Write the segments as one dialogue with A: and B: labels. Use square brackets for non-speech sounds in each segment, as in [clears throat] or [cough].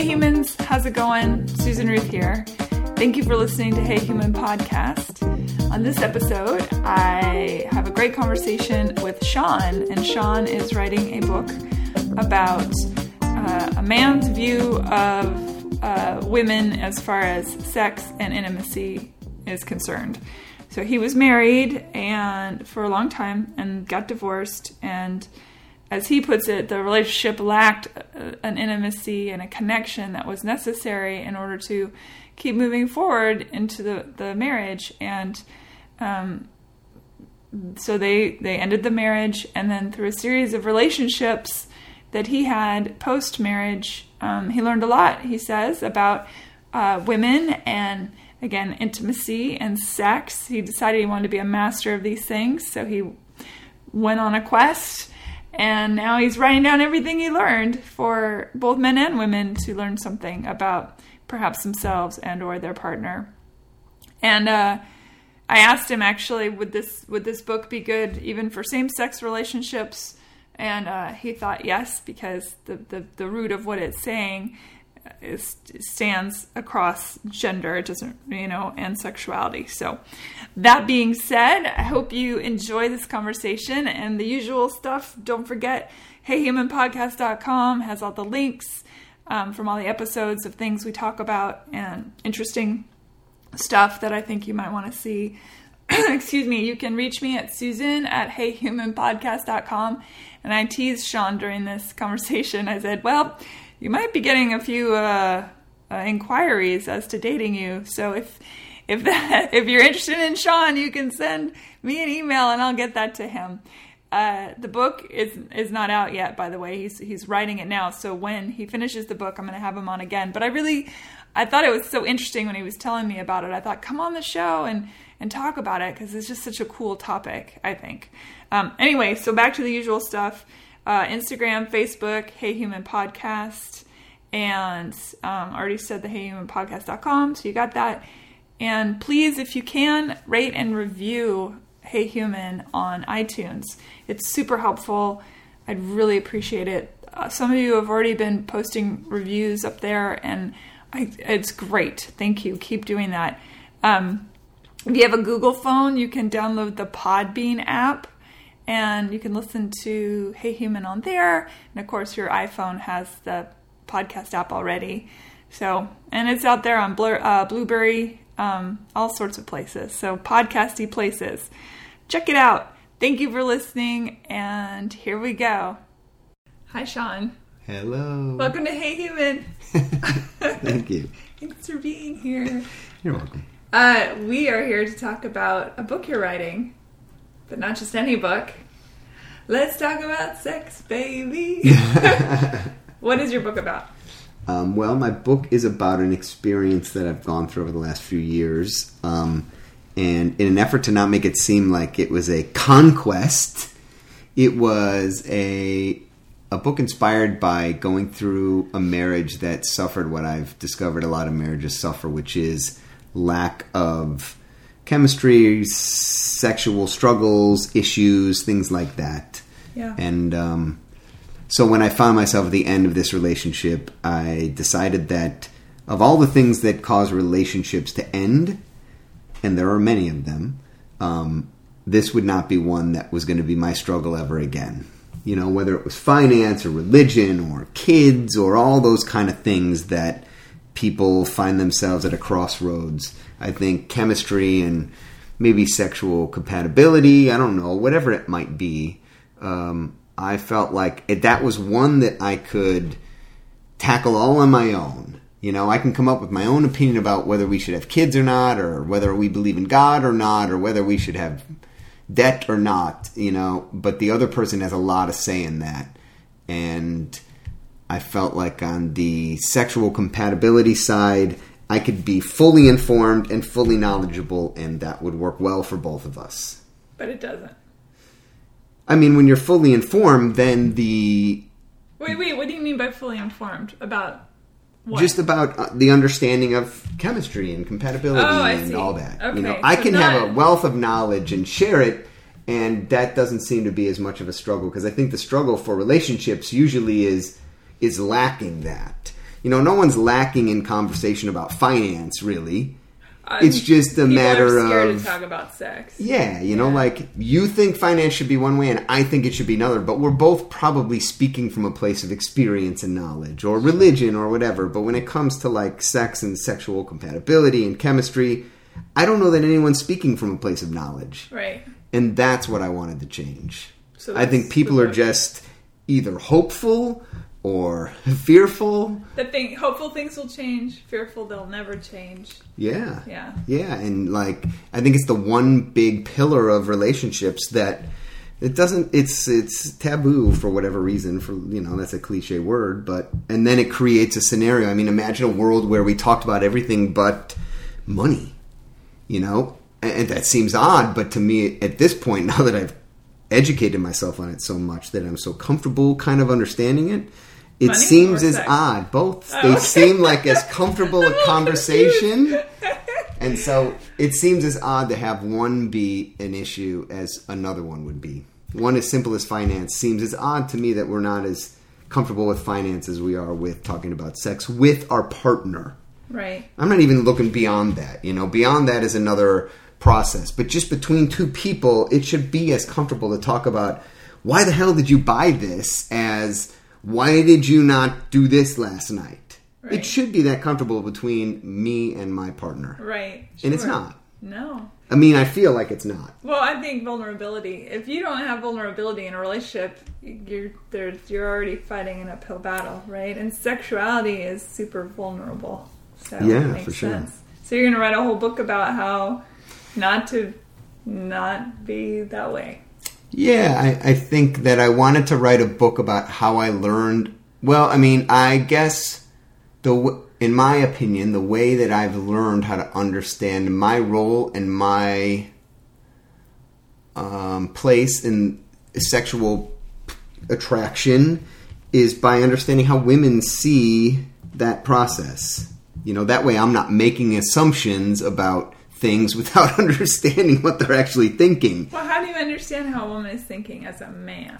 A: Hey humans, how's it going? Susan Ruth here. Thank you for listening to Hey Human Podcast. On this episode, I have a great conversation with Sean, and Sean is writing a book about uh, a man's view of uh, women as far as sex and intimacy is concerned. So he was married and for a long time and got divorced and as he puts it, the relationship lacked an intimacy and a connection that was necessary in order to keep moving forward into the, the marriage. And um, so they, they ended the marriage, and then through a series of relationships that he had post marriage, um, he learned a lot, he says, about uh, women and again intimacy and sex. He decided he wanted to be a master of these things, so he went on a quest and now he's writing down everything he learned for both men and women to learn something about perhaps themselves and or their partner. And uh, i asked him actually would this would this book be good even for same-sex relationships? And uh, he thought yes because the, the, the root of what it's saying is, stands across gender it doesn't you know and sexuality. So that being said i hope you enjoy this conversation and the usual stuff. Don't forget heyhumanpodcast.com has all the links um, from all the episodes of things we talk about and interesting stuff that i think you might want to see. [clears throat] Excuse me you can reach me at susan at heyhumanpodcast.com and i teased sean during this conversation. I said well you might be getting a few uh, uh, inquiries as to dating you. So if if [laughs] that if you're interested in Sean, you can send me an email and I'll get that to him. Uh, the book is is not out yet, by the way. He's he's writing it now. So when he finishes the book, I'm going to have him on again. But I really, I thought it was so interesting when he was telling me about it. I thought, come on the show and and talk about it because it's just such a cool topic. I think. Um, anyway, so back to the usual stuff uh, Instagram, Facebook, Hey Human Podcast, and um, already said the heyhumanpodcast.com, so you got that. And please, if you can, rate and review Hey Human on iTunes. It's super helpful. I'd really appreciate it. Uh, some of you have already been posting reviews up there, and I, it's great. Thank you. Keep doing that. Um, if you have a Google phone, you can download the Podbean app and you can listen to Hey Human on there. And of course, your iPhone has the podcast app already. So, and it's out there on Blur, uh, Blubrry, um, all sorts of places. So, podcasty places. Check it out. Thank you for listening, and here we go. Hi, Sean.
B: Hello.
A: Welcome to Hey Human. [laughs]
B: Thank you.
A: Thanks for being here.
B: You're welcome.
A: Uh, we are here to talk about a book you're writing but not just any book. Let's talk about sex, baby. [laughs] what is your book about?
B: Um, well, my book is about an experience that I've gone through over the last few years. Um, and in an effort to not make it seem like it was a conquest, it was a a book inspired by going through a marriage that suffered what I've discovered a lot of marriages suffer, which is lack of chemistry, sexual struggles, issues, things like that.
A: Yeah.
B: And um, so when I found myself at the end of this relationship, I decided that of all the things that cause relationships to end, and there are many of them, um, this would not be one that was going to be my struggle ever again. You know, whether it was finance or religion or kids or all those kind of things that people find themselves at a crossroads. I think chemistry and maybe sexual compatibility, I don't know, whatever it might be. Um, I felt like it, that was one that I could tackle all on my own. You know, I can come up with my own opinion about whether we should have kids or not, or whether we believe in God or not, or whether we should have debt or not, you know, but the other person has a lot of say in that. And I felt like on the sexual compatibility side, I could be fully informed and fully knowledgeable, and that would work well for both of us.
A: But it doesn't.
B: I mean, when you're fully informed, then the.
A: Wait, wait, what do you mean by fully informed? About what?
B: Just about uh, the understanding of chemistry and compatibility
A: Oh,
B: and all that.
A: Okay,
B: you know, I
A: so
B: can have a wealth of knowledge and share it, and that doesn't seem to be as much of a struggle because I think the struggle for relationships usually is is lacking that. You know, no one's lacking in conversation about finance, really. It's just a matter of-
A: to talk about sex.
B: Yeah, you know, like you think finance should be one way and I think it should be another, but we're both probably speaking from a place of experience and knowledge or religion or whatever. But when it comes to like sex and sexual compatibility and chemistry, I don't know that anyone's speaking from a place of knowledge.
A: Right.
B: And that's what I wanted to change.
A: So
B: I think people are just either hopeful or [laughs] fearful.
A: That thing, hopeful things will change. Fearful they'll never change.
B: Yeah.
A: Yeah.
B: Yeah, and like I think it's the one big pillar of relationships that it doesn't it's it's taboo for whatever reason for you know that's a cliche word but and then it creates a scenario i mean imagine a world where we talked about everything but money you know and, and that seems odd but to me at this point [laughs] now that i've educated myself on it so much that i'm so comfortable kind of understanding it it seems as
A: sex?
B: odd both
A: Oh,
B: they
A: okay.
B: seem like as [laughs] comfortable a conversation [laughs] and so it seems as odd to have one be an issue as another one would be. One as simple as finance seems as odd to me that we're not as comfortable with finance as we are with talking about sex with our partner.
A: Right.
B: I'm not even looking beyond that. You know, beyond that is another process. But just between two people, it should be as comfortable to talk about why the hell did you buy this as why did you not do this last night?
A: Right.
B: It should be that comfortable between me and my partner.
A: Right.
B: And it's not.
A: No.
B: I mean, I feel like it's not.
A: Well, I think vulnerability. If you don't have vulnerability in a relationship, you're there. You're already fighting an uphill battle, right? And sexuality is super vulnerable. So
B: Yeah,
A: makes
B: for sure.
A: sense. So you're gonna write a whole book about how not to not be that way.
B: Yeah, I, I think that I wanted to write a book about how I learned. Well, I mean, I guess the in my opinion, the way that I've learned how to understand my role and my um, place in sexual attraction is by understanding how women see that process. You know, that way I'm not making assumptions about things [laughs] without understanding what they're actually thinking.
A: Well, how do you understand how a woman is thinking as a man?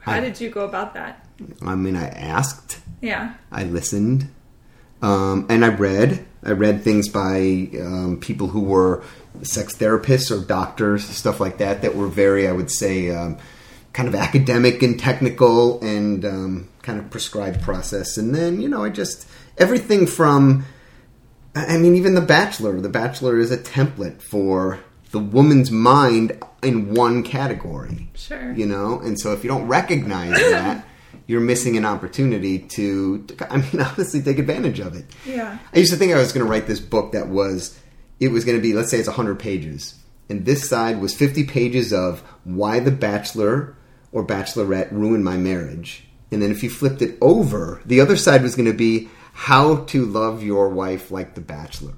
A: How
B: I-
A: did you go about that?
B: I mean, I asked,
A: Yeah.
B: I listened, um, and I read. I read things by um, people who were sex therapists or doctors, stuff like that, that were very, I would say, um, kind of academic and technical and um, kind of prescribed process. And then, you know, I just, everything from, I mean, even The Bachelor. The Bachelor is a template for the woman's mind in one category
A: Sure.
B: you know and so if you don't recognize [coughs] that you're missing an opportunity to, to i mean [laughs] honestly take advantage of it
A: Yeah.
B: i used to think i was going to write this book that was it was going to be let's say it's 100 pages and this side was 50 pages of why the bachelor or bachelorette ruined my marriage and then if you flipped it over the other side was going to be how to love your wife like the bachelor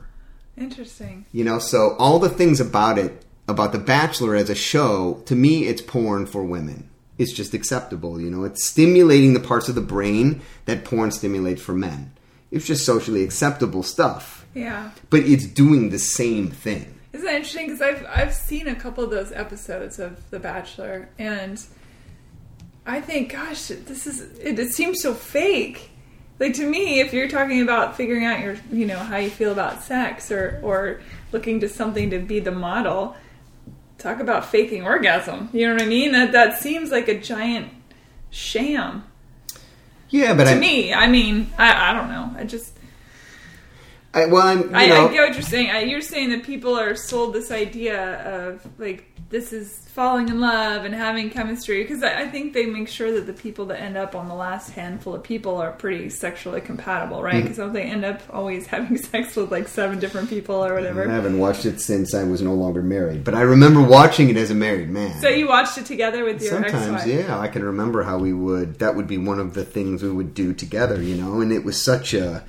A: Interesting.
B: you know, so all the things about it, about The Bachelor as a show, to me, it's porn for women. It's just acceptable, you know. It's stimulating the parts of the brain that porn stimulates for men. It's just socially acceptable stuff,
A: Yeah.
B: but it's doing the same thing.
A: Isn't that interesting? Because I've I've seen a couple of those episodes of The Bachelor, and I think, gosh, this is it, it seems so fake. Like to me, if you're talking about figuring out your, you know, how you feel about sex, or or looking to something to be the model, talk about faking orgasm. You know what I mean? That that seems like a giant sham
B: Yeah, but
A: to
B: I,
A: me. I mean, I I don't know. I just
B: I well, I'm, you
A: I,
B: know,
A: I get what you're saying. I, you're saying that people are sold this idea of like this is falling in love and having chemistry because I, I think they make sure that the people that end up on the last handful of people are pretty sexually compatible, right?
B: Mm-hmm.
A: Because don't they end up always [laughs] having sex with like seven different people or whatever.
B: I haven't watched it since I was no longer married, but I remember watching it as a married man.
A: So you watched it together with your
B: Sometimes,
A: ex-wife.
B: yeah, I can remember how we would. That would be one of the things we would do together, you know. And it was such a.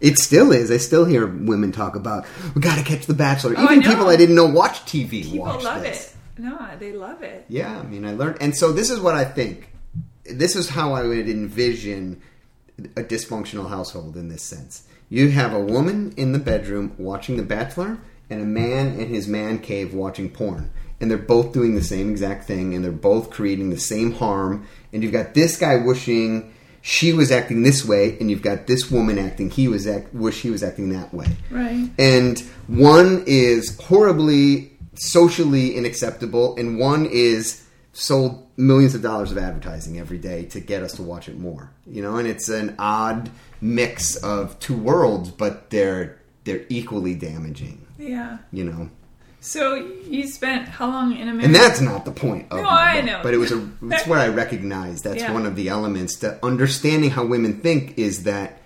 B: It still is. I still hear women talk about we got to catch The Bachelor.
A: Oh, I
B: Even
A: know.
B: people I didn't know watch TV
A: People
B: watch
A: love
B: this.
A: it. No, they love it.
B: Yeah, I mean, I learned, and so this is what I think. This is how I would envision a dysfunctional household in this sense. You have a woman in the bedroom watching The Bachelor, and a man in his man cave watching porn, and they're both doing the same exact thing, and they're both creating the same harm. And you've got this guy wishing she was acting this way, and you've got this woman acting he was act wish she was acting that way.
A: Right.
B: And one is horribly socially unacceptable, and one is sold millions of dollars of advertising every day to get us to watch it more. You know, and it's an odd mix of two worlds, but they're they're equally damaging.
A: Yeah.
B: You know.
A: So you spent how long in America?
B: And that's not the point of
A: No, I
B: book,
A: know.
B: But it was a it's [laughs] what I recognize. That's
A: Yeah.
B: one of the elements to understanding how women think is that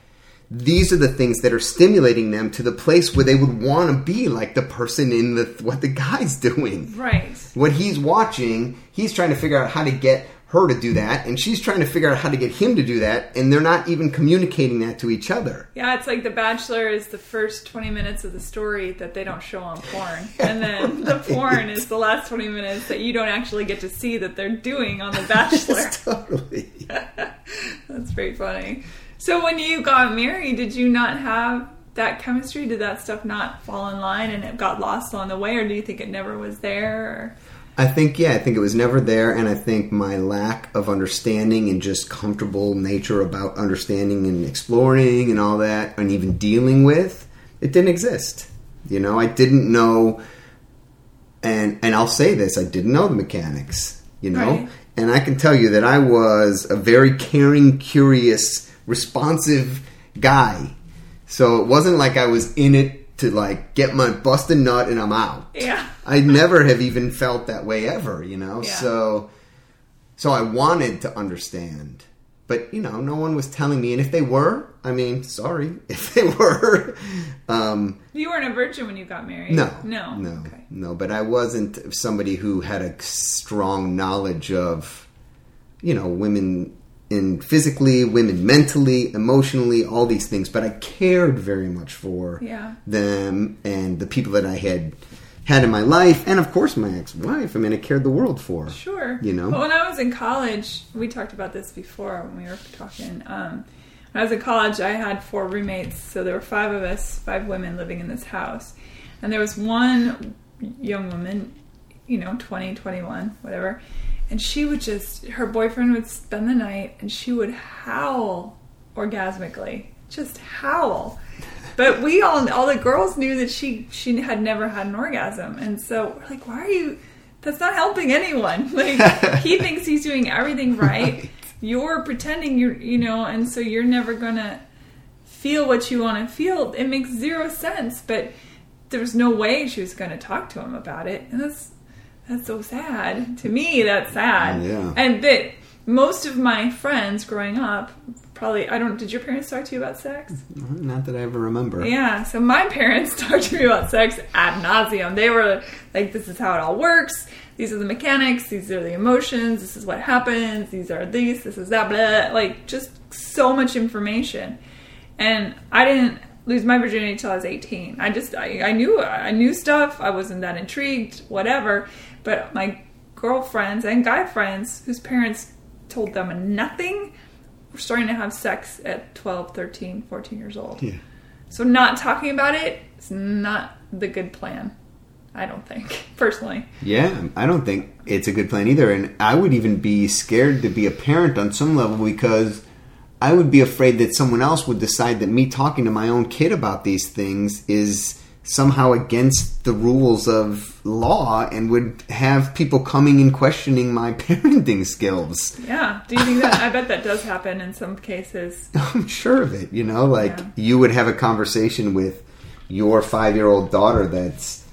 B: these are the things that are stimulating them to the place where they would want to be like the person in the what the guy's [laughs] doing.
A: right.
B: What he's watching, he's trying to figure out how to get her to do that, and she's trying to figure out how to get him to do that, and they're not even communicating that to each other.
A: Yeah, it's like The Bachelor is the first 20 minutes of the story that they don't show on porn. [laughs] And then the porn is the last 20 minutes that you don't actually get to see that they're doing on The [laughs] Bachelor.
B: totally.
A: That's very funny. So when you got married, did you not have that chemistry? Did that stuff not fall in line and it got lost on the way, or do you think it never was there? Or?
B: I think yeah, I think it was never there, and I think my lack of understanding and just comfortable nature about understanding and exploring and all that, and even dealing with it didn't exist. You know, I didn't know, and and I'll say this: I didn't know the mechanics. You know,
A: Right.
B: and I can tell you that I was a very caring, curious, responsive guy. So it wasn't like I was in it to like get my busted nut and I'm out.
A: Yeah.
B: I never have even felt that way ever, you know.
A: Yeah.
B: So, so I wanted to understand, but you know, no one was telling me. And if they were, I mean, sorry, [laughs] if they were, um,
A: You weren't a virgin when you got married?
B: no,
A: No.
B: no,
A: Okay.
B: no. But I wasn't somebody who had a strong knowledge of, you know, women in physically, women mentally, emotionally, all these things. But I cared very much for
A: Yeah.
B: them and the people that I had had in my life, and of course my ex-wife. I mean, I cared the world for.
A: Sure.
B: You know?
A: When I was in college, we talked about this before when we were talking. Um, when I was in college, I had four roommates, so there were five of us, five women living in this house. And there was one young woman, you know, 20, 21, whatever. And she would just, her boyfriend would spend the night and she would howl orgasmically. Just howl. But we all, all the girls knew that she she had never had an orgasm, and so we're like, why are you? That's not helping anyone. [laughs] Like he [laughs] thinks he's doing everything right.
B: Right.
A: You're pretending you're, you know, and so you're never gonna feel what you want to feel. It makes zero sense. But there was no way she was gonna talk to him about it, and that's that's so sad. To me, that's sad.
B: Yeah.
A: And that most of my friends growing up, probably I don't. Did your parents talk to you about sex?
B: Not that I ever remember.
A: Yeah, so my parents [laughs] talked to me about sex ad nauseum. They were like, "This is how it all works. These are the mechanics. These are the emotions. This is what happens. These are these. This is that." Blah. Like just so much information, and I didn't lose my virginity until I was eighteen. I just I, I knew I knew stuff. I wasn't that intrigued, whatever. But my girlfriends and guy friends whose parents told them nothing were starting to have sex at 12 13 14 years old
B: Yeah.
A: so not talking about it is not the good plan. I don't think [laughs] personally.
B: Yeah, I don't think it's a good plan either. And I would even be scared to be a parent on some level because I would be afraid that someone else would decide that me talking to my own kid about these things is somehow against the rules of law and would have people coming and questioning my [laughs] parenting skills.
A: Yeah. Do you think that? I bet that does happen in some cases. [laughs]
B: I'm sure of it. You know, like
A: Yeah.
B: you would have a conversation with your five year old daughter that's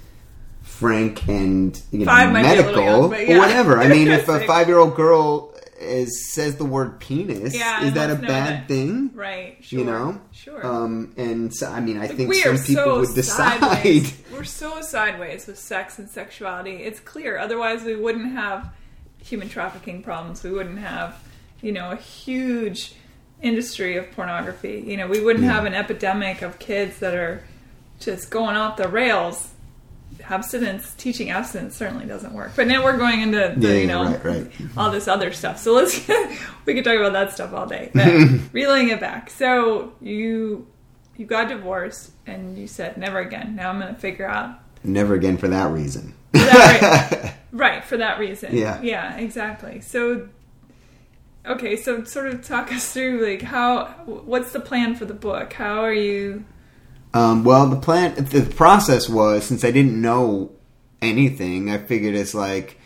B: frank and you know
A: Five might be a little
B: medical
A: young, but
B: or whatever. I [laughs] mean, if a five year old girl is says the word penis,
A: Yeah,
B: is that a
A: wants to know
B: bad
A: that.
B: thing?
A: Right. Sure.
B: You know,
A: Sure.
B: Um, and so, I mean, I think
A: we
B: some people
A: so
B: would decide.
A: sideways. We're so sideways with sex and sexuality. It's clear. Otherwise, we wouldn't have human trafficking problems. We wouldn't have, you know, a huge industry of pornography. You know, we wouldn't
B: Yeah.
A: have an epidemic of kids that are just going off the rails. Abstinence, teaching abstinence certainly doesn't work. But now we're going into the,
B: Yeah,
A: you know
B: right, right.
A: all this other stuff. So let's [laughs] we could talk about that stuff all day. But [laughs] reeling it back. So you you got divorced and you said never again. Now I'm going to figure out
B: Never again for that reason.
A: that [laughs] right, right for that reason.
B: Yeah.
A: yeah, exactly. So okay, so sort of talk us through like how what's the plan for the book? How are you?
B: Um, well, the plan, the process was since I didn't know anything, I figured it's like,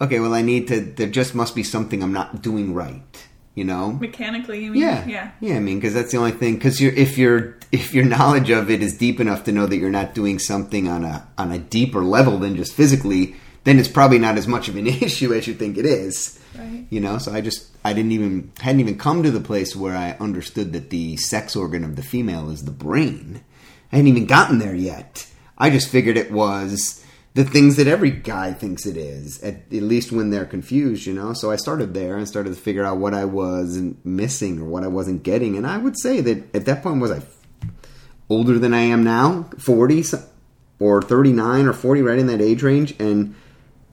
B: okay, well, I need to. There just must be something I'm not doing right, you know.
A: Mechanically, you mean?
B: Yeah,
A: yeah.
B: yeah. I mean, because that's the only thing. Because you're, if you're, if your knowledge of it is deep enough to know that you're not doing something on a on a deeper level than just physically, then it's probably not as much of an [laughs] issue as you think it is.
A: Right.
B: You know, so I just I didn't even hadn't even come to the place where I understood that the sex organ of the female is the brain. I hadn't even gotten there yet. I just figured it was the things that every guy thinks it is, at, at least when they're confused, you know. So I started there and started to figure out what I was missing or what I wasn't getting. And I would say that at that point was I older than I am now, forty or thirty nine or forty, right in that age range, and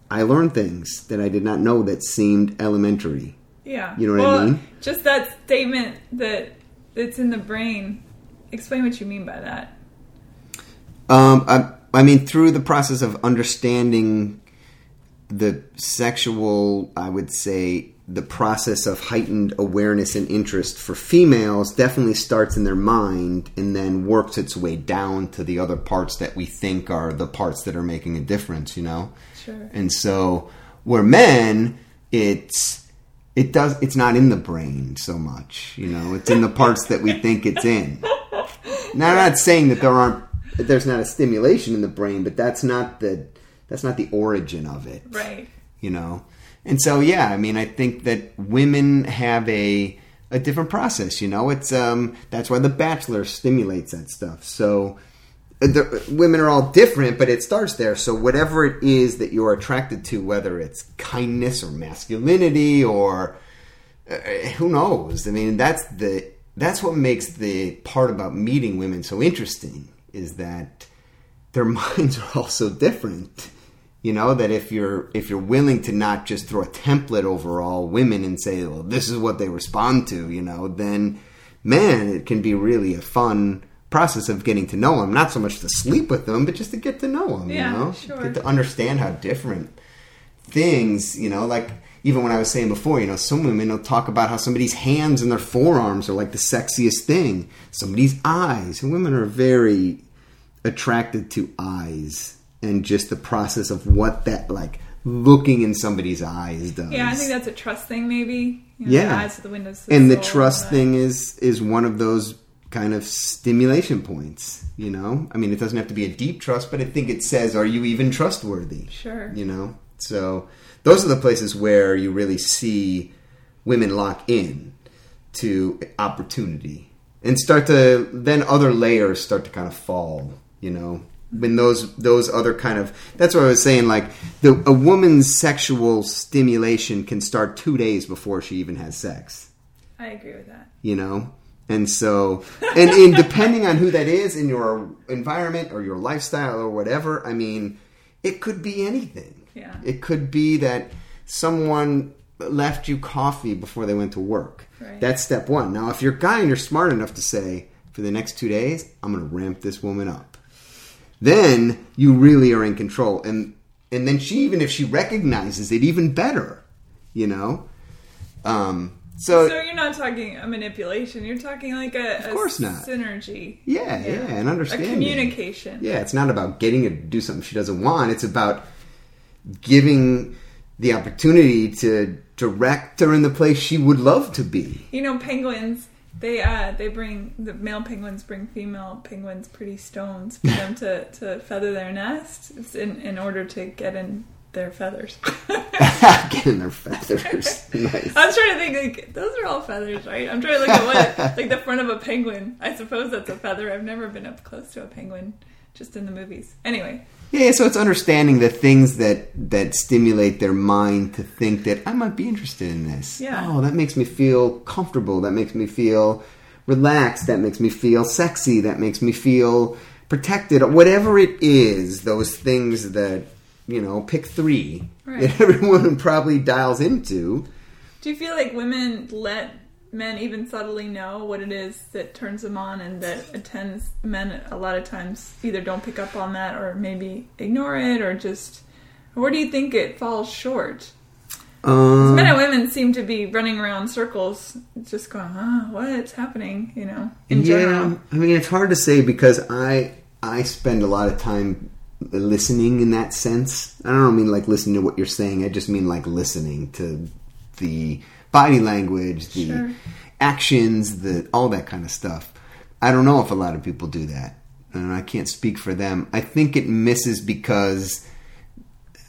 B: I learned things that I did not know that seemed elementary.
A: Yeah.
B: You know what
A: well,
B: I mean?
A: Just that statement that it's in the brain. Explain what you mean by that.
B: Um, I, I mean, through the process of understanding the sexual, I would say the process of heightened awareness and interest for females definitely starts in their mind and then works its way down to the other parts that we think are the parts that are making a difference, you know?
A: Sure.
B: And so, where men, it's it does it's not in the brain so much, you know. It's in the parts that we think it's in. [laughs] Now, I'm not saying that there aren't there's not a stimulation in the brain, but that's not the that's not the origin of it,
A: Right.
B: you know. And so, yeah, I mean, I think that women have a a different process, you know. It's um that's why The Bachelor stimulates that stuff. So the, women are all different, but it starts there. So whatever it is that you're attracted to, whether it's kindness or masculinity or uh, who knows? I mean, that's the that's what makes the part about meeting women so interesting is that their [laughs] minds are all so different. You know that if you're if you're willing to not just throw a template over all women and say, well, this is what they respond to, you know, then man, it can be really a fun process of getting to know them. Not so much to sleep with them, but just to get to know them.
A: Yeah,
B: you know,
A: sure.
B: get to understand how different things. You know, like even when I was saying before, you know, some women will talk about how somebody's hands and their forearms are like the sexiest thing. Somebody's eyes, and women are very attracted to eyes and just the process of what that like looking in somebody's eyes does.
A: Yeah, I think that's a trust thing, maybe. You know,
B: Yeah.
A: the eyes to the windows. the
B: and the trust thing is is one of those kind of stimulation points you know i mean it doesn't have to be a deep trust but i think it says are you even trustworthy
A: Sure.
B: you know so those are the places where you really see women lock in to opportunity and start to then other layers start to kind of fall you know? When those those other kind of that's what i was saying like the a woman's sexual stimulation can start two days before she even has sex.
A: I agree with that.
B: you know? And so and, in depending on who that is in your environment or your lifestyle or whatever i mean it could be anything
A: Yeah.
B: it could be that someone left you coffee before they went to work
A: Right.
B: that's step one now if you're a guy and you're smart enough to say for the next two days i'm going to ramp this woman up then you really are in control and and then she even if she recognizes it even better you know um so,
A: So you're not talking a manipulation. You're talking like a, of
B: course not.
A: synergy.
B: Yeah, yeah, and
A: A
B: understanding.
A: communication.
B: Yeah, it's not about getting her to do something she doesn't want. It's about giving the opportunity to direct her in the place she would love to be.
A: You know, penguins. They uh they bring the male penguins bring female penguins pretty stones for them to, [laughs] to feather their nest It's in in order to get in their feathers. [laughs]
B: Getting their feathers. [laughs] nice.
A: I was trying to think like those are all feathers, right? I'm trying to look at what like the front of a penguin. I suppose that's a feather. I've never been up close to a penguin, just in the movies. Anyway,
B: Yeah, so it's understanding the things that that stimulate their mind to think that I might be interested in this.
A: Yeah.
B: Oh, that makes me feel comfortable. That makes me feel relaxed. That makes me feel sexy. That makes me feel protected. Whatever it is, those things that you know, pick three
A: Right.
B: that [laughs] everyone probably dials into.
A: do you feel like women let men even subtly know what it is that turns them on, and that attends men a lot of times either don't pick up on that or maybe ignore it or just. Where do you think it falls short?
B: Um,
A: Men and women seem to be running around circles, just going, huh, what's happening, you know, in general.
B: I mean, it's hard to say because I I spend a lot of time listening in that sense. I don't mean like listening to what you're saying. I just mean like listening to the body language, the
A: Sure.
B: actions, the all that kind of stuff. I don't know if a lot of people do that, and I can't speak for them. I think it misses because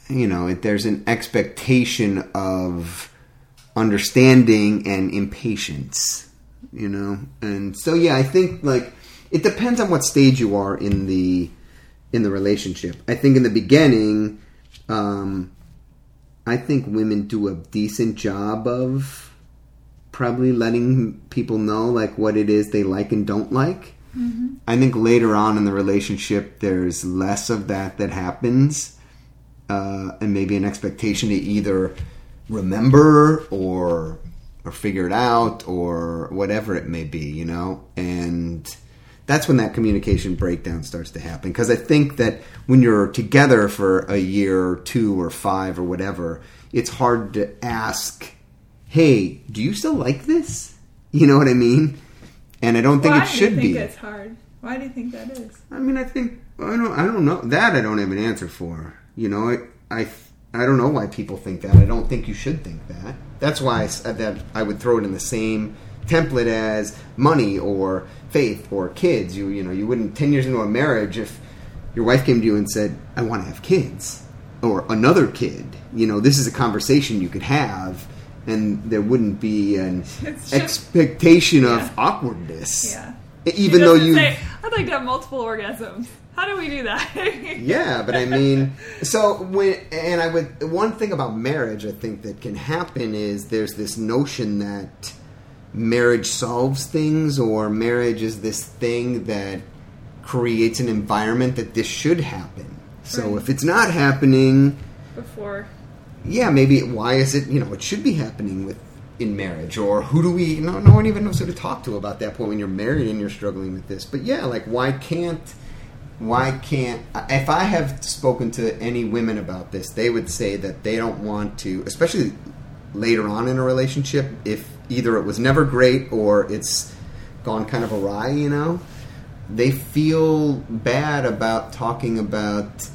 B: you know it, there's an expectation of understanding and impatience you know and so yeah i think like it depends on what stage you are in the in the relationship i think in the beginning um i think women do a decent job of probably letting people know like what it is they like and don't like. I think later on in the relationship there's less of that that happens uh, and maybe an expectation to either remember or or figure it out or whatever it may be, you know, and that's when that communication breakdown starts to happen. Because I think that when you're together for a year or two or five or whatever, it's hard to ask, "Hey, do you still like this?" You know what I mean? And I don't think
A: Why
B: it should be.
A: I do you think
B: be.
A: it's hard? Why do you think that is?
B: I mean, I think I don't. I don't know that. I don't have an answer for. You know, I, I, I don't know why people think that. I don't think you should think that. That's why I, said that I would throw it in the same template as money or faith or kids. You, you know, you wouldn't ten years into a marriage if your wife came to you and said, "I want to have kids," or another kid. You know, this is a conversation you could have. And there wouldn't be an [laughs]
A: just-
B: expectation of awkwardness,
A: Yeah.
B: even though you
A: say, I'd like to have multiple orgasms. How do we do that? [laughs]
B: Yeah, but I mean, so when and I would one thing about marriage I think that can happen is there's this notion that marriage solves things or marriage is this thing that creates an environment that this should happen. So
A: Right.
B: if it's not happening,
A: Before.
B: yeah, maybe why is it? You know, it should be happening with in marriage, or who do we? No, no one even knows who to talk to about that point when you're married and you're struggling with this. But yeah, like why can't? Why can't? If I have spoken to any women about this, they would say that they don't want to, especially later on in a relationship, if either it was never great or it's gone kind of awry, you know, they feel bad about talking about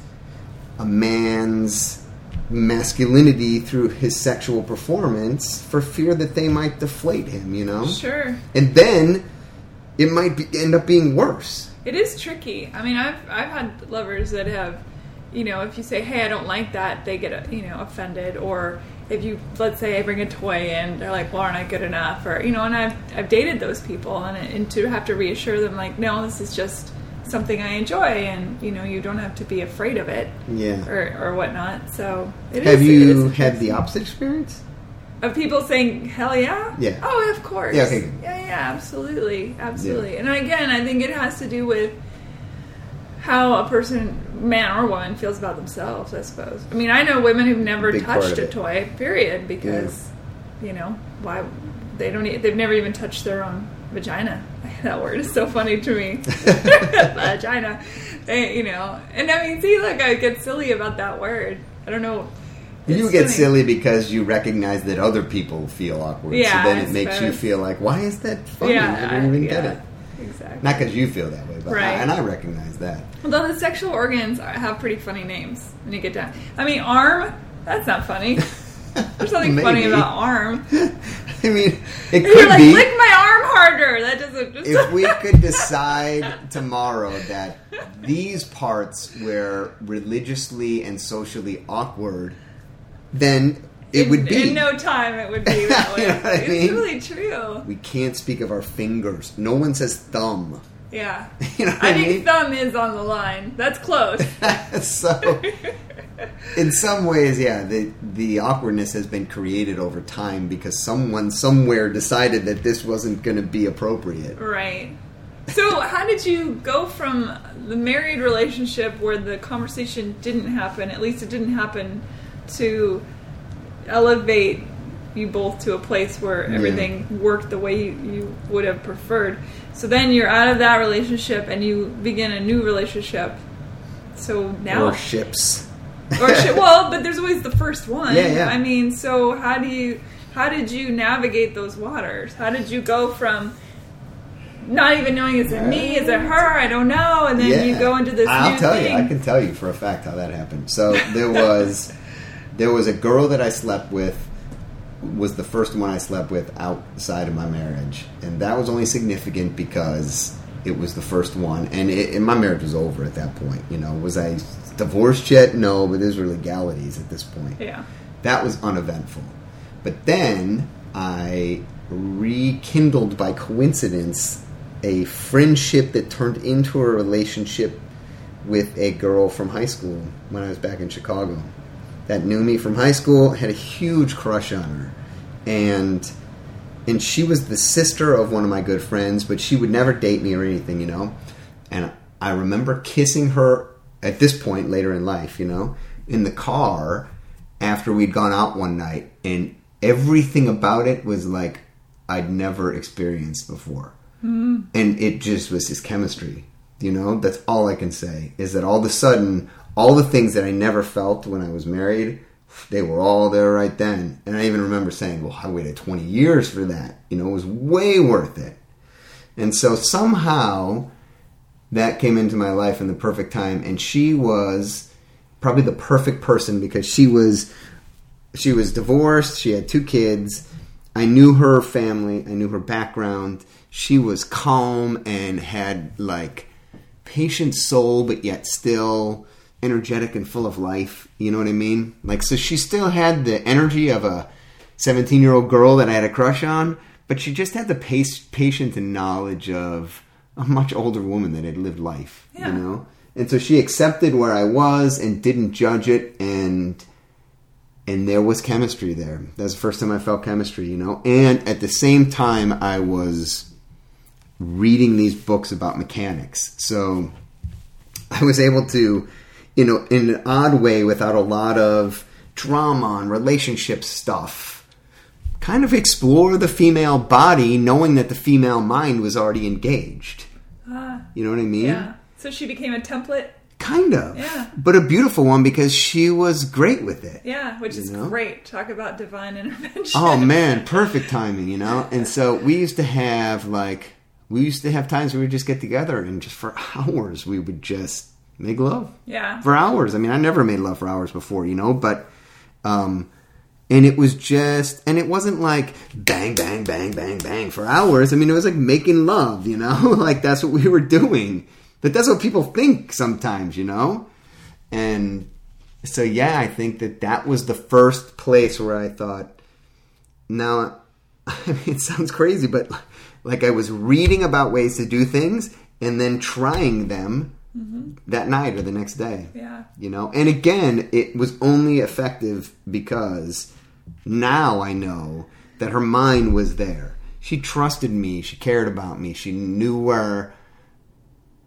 B: a man's masculinity through his sexual performance for fear that they might deflate him, you know?
A: Sure.
B: And then it might be, end up being worse.
A: It is tricky. I mean, I've I've had lovers that have, you know, if you say, "Hey, I don't like that," they get you know offended. Or if you let's say I bring a toy in, they're like, "Well, aren't I good enough?" Or you know, and I've I've dated those people, and and to have to reassure them like, "No, this is just something I enjoy, and you know, you don't have to be afraid of it."
B: Yeah.
A: Or or whatnot. So it
B: Have
A: is-
B: you had the opposite experience?
A: of people saying hell yeah
B: Yeah.
A: oh of course
B: Yeah, okay,
A: yeah yeah absolutely absolutely and again i think it has to do with how a person man or woman feels about themselves i suppose. I mean i know women who've never
B: Big
A: touched a toy period because you know why they don't they've never even touched their own vagina. [laughs] That word is so funny to me. [laughs] Vagina. They, you know and i mean see look i get silly about that word. I don't know.
B: You get
A: funny.
B: silly because you recognize that other people feel awkward.
A: Yeah,
B: so then
A: I
B: it makes you feel like, why is that funny? I don't even get
A: yeah,
B: it.
A: Exactly.
B: Not because you feel that way, but
A: Right.
B: and I recognize that.
A: Although the sexual organs have pretty funny names when you get down. I mean, arm. That's not funny. [laughs] There's nothing funny about arm. [laughs]
B: I mean, it
A: You're
B: could
A: like,
B: be.
A: lick my arm harder. That doesn't. Just
B: if we [laughs] could decide tomorrow that these parts were religiously and socially awkward, then it
A: in,
B: would be.
A: in no time it would be that [laughs] way.
B: You know
A: it's
B: mean?
A: really true.
B: we can't speak of our fingers. No one says thumb.
A: Yeah. [laughs]
B: You know
A: I
B: I
A: think thumb is on the line. That's close. [laughs]
B: so, in some ways, yeah, the the awkwardness has been created over time because someone somewhere decided that this wasn't going to be appropriate.
A: Right. So, how did you go from the married relationship where the conversation didn't happen, at least it didn't happen, to elevate you both to a place where
B: Yeah.
A: everything worked the way you, you would have preferred? So then you're out of that relationship and you begin a new relationship. So now,
B: Or ships. [laughs]
A: or should, well, but there's always the first one.
B: Yeah, yeah.
A: I mean, so how do you? How did you navigate those waters? How did you go from not even knowing is it me, is it her? I don't know, and then you go into this.
B: I'll tell
A: thing.
B: you. I can tell you for a fact how that happened. So there [laughs] was there was a girl that I slept with was the first one I slept with outside of my marriage, and that was only significant because it was the first one, and, it, and my marriage was over at that point. You know, was I divorced yet? No, but there's were legalities at this point.
A: Yeah.
B: That was uneventful. But then I rekindled by coincidence a friendship that turned into a relationship with a girl from high school when I was back in Chicago that knew me from high school had a huge crush on her. And and she was the sister of one of my good friends but she would never date me or anything you know? And I remember kissing her at this point later in life you know in the car after we'd gone out one night and everything about it was like I'd never experienced before. Hmm. And it just was his chemistry. You know, that's all I can say is that all of a sudden, all the things that I never felt when I was married, they were all there right then. And I even remember saying, "Well, I waited 20 years for that." You know, it was way worth it. And so somehow that came into my life in the perfect time, and she was probably the perfect person because she was she was divorced, she had two kids. I knew her family, I knew her background. She was calm and had like patient soul, but yet still energetic and full of life. You know what I mean? Like, so she still had the energy of a 17 year old girl that I had a crush on, but she just had the pace, patience and knowledge of a much older woman that had lived life,
A: Yeah.
B: you know? And so she accepted where I was and didn't judge it and and there was chemistry there. That's the first time I felt chemistry, you know. And at the same time, I was reading these books about mechanics, so I was able to, you know, in an odd way, without a lot of drama and relationship stuff, kind of explore the female body, knowing that the female mind was already engaged.
A: Ah,
B: You know what I mean?
A: yeah. So she became a template.
B: Kind of.
A: Yeah.
B: But a beautiful one because she was great with it.
A: Yeah, which is
B: know?
A: great. Talk about divine intervention.
B: Oh man, perfect timing, you know. And so we used to have like we used to have times where we'd just get together and just for [laughs] hours we would just make love
A: Yeah.
B: for hours. I mean, I never made love for hours before, you know, but um and it was just and it wasn't like bang bang bang bang bang for hours. I mean, it was like making love, you know? [laughs] like that's what we were doing. But that's what people think sometimes, you know? And so yeah, I think that that was the first place where I thought now [laughs] I mean, it sounds crazy, but like I was reading about ways to do things and then trying them Mm-hmm. that night or the next day.
A: Yeah.
B: You know, and again, it was only effective because now I know that her mind was there. She trusted me. She cared about me. She knew where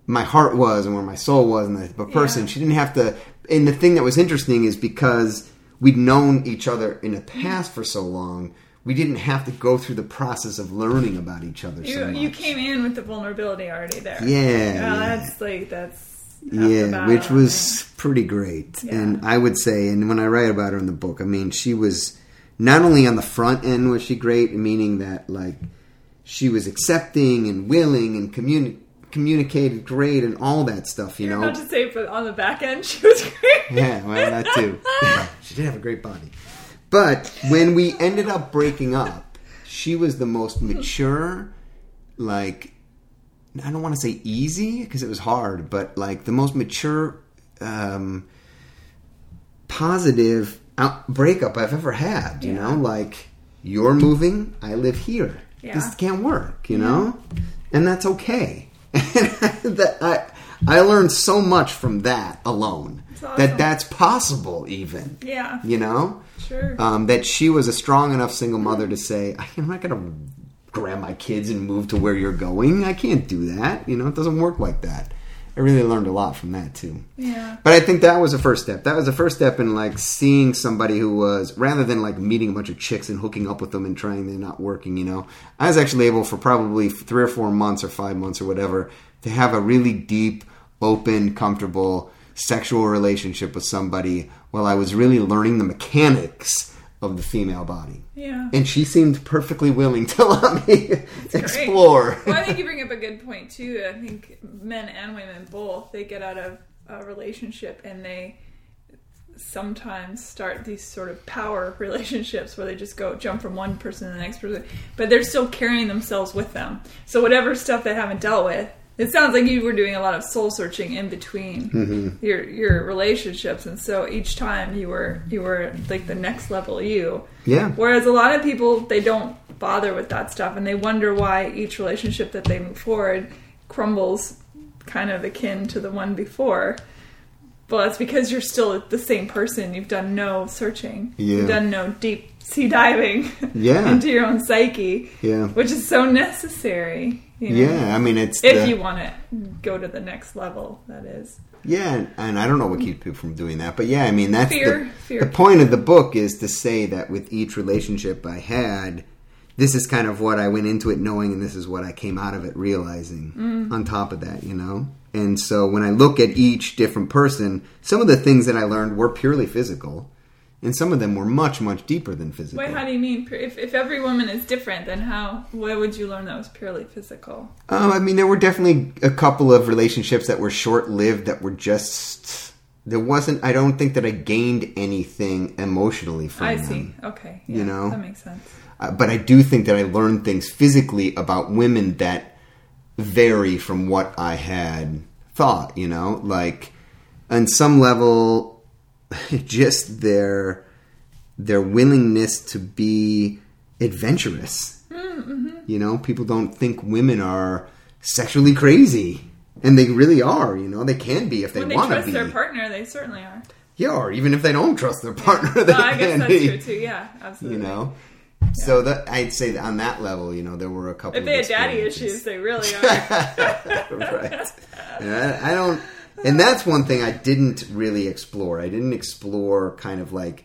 B: my heart was and where my soul was and the person.
A: Yeah.
B: She didn't have to. And the thing that was interesting is because we'd known each other in the past for so long, we didn't have to go through the process of learning about each other
A: You
B: so
A: you came in with the vulnerability already there.
B: Yeah,
A: Yeah,
B: yeah.
A: that's like that's
B: yeah, which was pretty great.
A: Yeah.
B: And I would say, and when I write about her in the book, I mean, she was not only on the front end was she great, meaning that like she was accepting and willing and communi- communicated great and all that stuff. You
A: You're
B: know,
A: about to say, but on the back end, she was great.
B: yeah, well, that too. [laughs] she did have a great body. But when we ended up breaking up, she was the most mature, like, I don't want to say easy because it was hard, but like the most mature, um, positive out- breakup I've ever had. You
A: Yeah.
B: know, like, you're moving, I live here.
A: Yeah.
B: This can't work, you know? And that's okay. [laughs] that I, I learned so much from that alone.
A: That's
B: That that's possible, even.
A: Yeah,
B: You know?
A: sure.
B: Um, that she was a strong enough single mother to say, I'm not going to grab my kids and move to where you're going. I can't do that. You know, it doesn't work like that. I really learned a lot from that, too.
A: yeah,
B: But I think that was the first step. That was the first step in like seeing somebody who was rather than like meeting a bunch of chicks and hooking up with them and trying they're not working. You know, I was actually able for probably three or four months or five months or whatever to have a really deep, open, comfortable sexual relationship with somebody while I was really learning the mechanics of the female body.
A: Yeah.
B: And she seemed perfectly willing to [laughs] let me explore.
A: Well, I think you bring up a good point too. I think men and women both they get out of a relationship and they sometimes start these sort of power [laughs] relationships where they just go jump from one person to the next person, but they're still carrying themselves with them. So whatever stuff they haven't dealt with, it sounds like you were doing a lot of soul searching in between
B: Mm-hmm.
A: your your relationships, and so each time you were you were like the next level you.
B: Yeah.
A: Whereas a lot of people they don't bother with that stuff, and they wonder why each relationship that they move forward crumbles, kind of akin to the one before. Well, it's because you're still the same person. You've done no searching.
B: Yeah.
A: You've done no deep sea diving [laughs]
B: Yeah.
A: into your own psyche,
B: Yeah.
A: which is so necessary. You know,
B: Yeah, I mean it's
A: If
B: the-
A: you want to go to the next level, that is.
B: Yeah, and, and I don't know what keeps people from doing that, but yeah, I mean that's
A: Fear.
B: the,
A: Fear.
B: the point of the book is to say that with each relationship I had, this is kind of what I went into it knowing, and this is what I came out of it realizing.
A: Mm.
B: On top of that, you know, and so when I look at each different person, some of the things that I learned were purely physical, and some of them were much much deeper than physical.
A: Wait, how do you mean? If, if every woman is different, then how? Why would you learn that was purely physical?
B: Um, I mean, there were definitely a couple of relationships that were short lived that were just. There wasn't. I don't think that I gained anything emotionally from
A: I
B: them.
A: see. Okay.
B: You know?
A: that makes sense.
B: Uh, but I do think that I learned things physically about women that vary from what I had thought. You know, like on some level, [laughs] just their their willingness to be adventurous.
A: Mm-hmm.
B: You know, people don't think women are sexually crazy, and they really are. You know, they can be if they
A: When they
B: want to
A: trust
B: be.
A: their partner, they certainly are.
B: yeah, or even if they don't trust their partner, [laughs] they
A: Well, I guess that's
B: be
A: true too. Yeah, absolutely.
B: you know so that i'd say that on that level you know there were a couple
A: if they had daddy issues, they really [laughs] are.
B: right. And I, I don't and that's one thing i didn't really explore. I didn't explore kind of like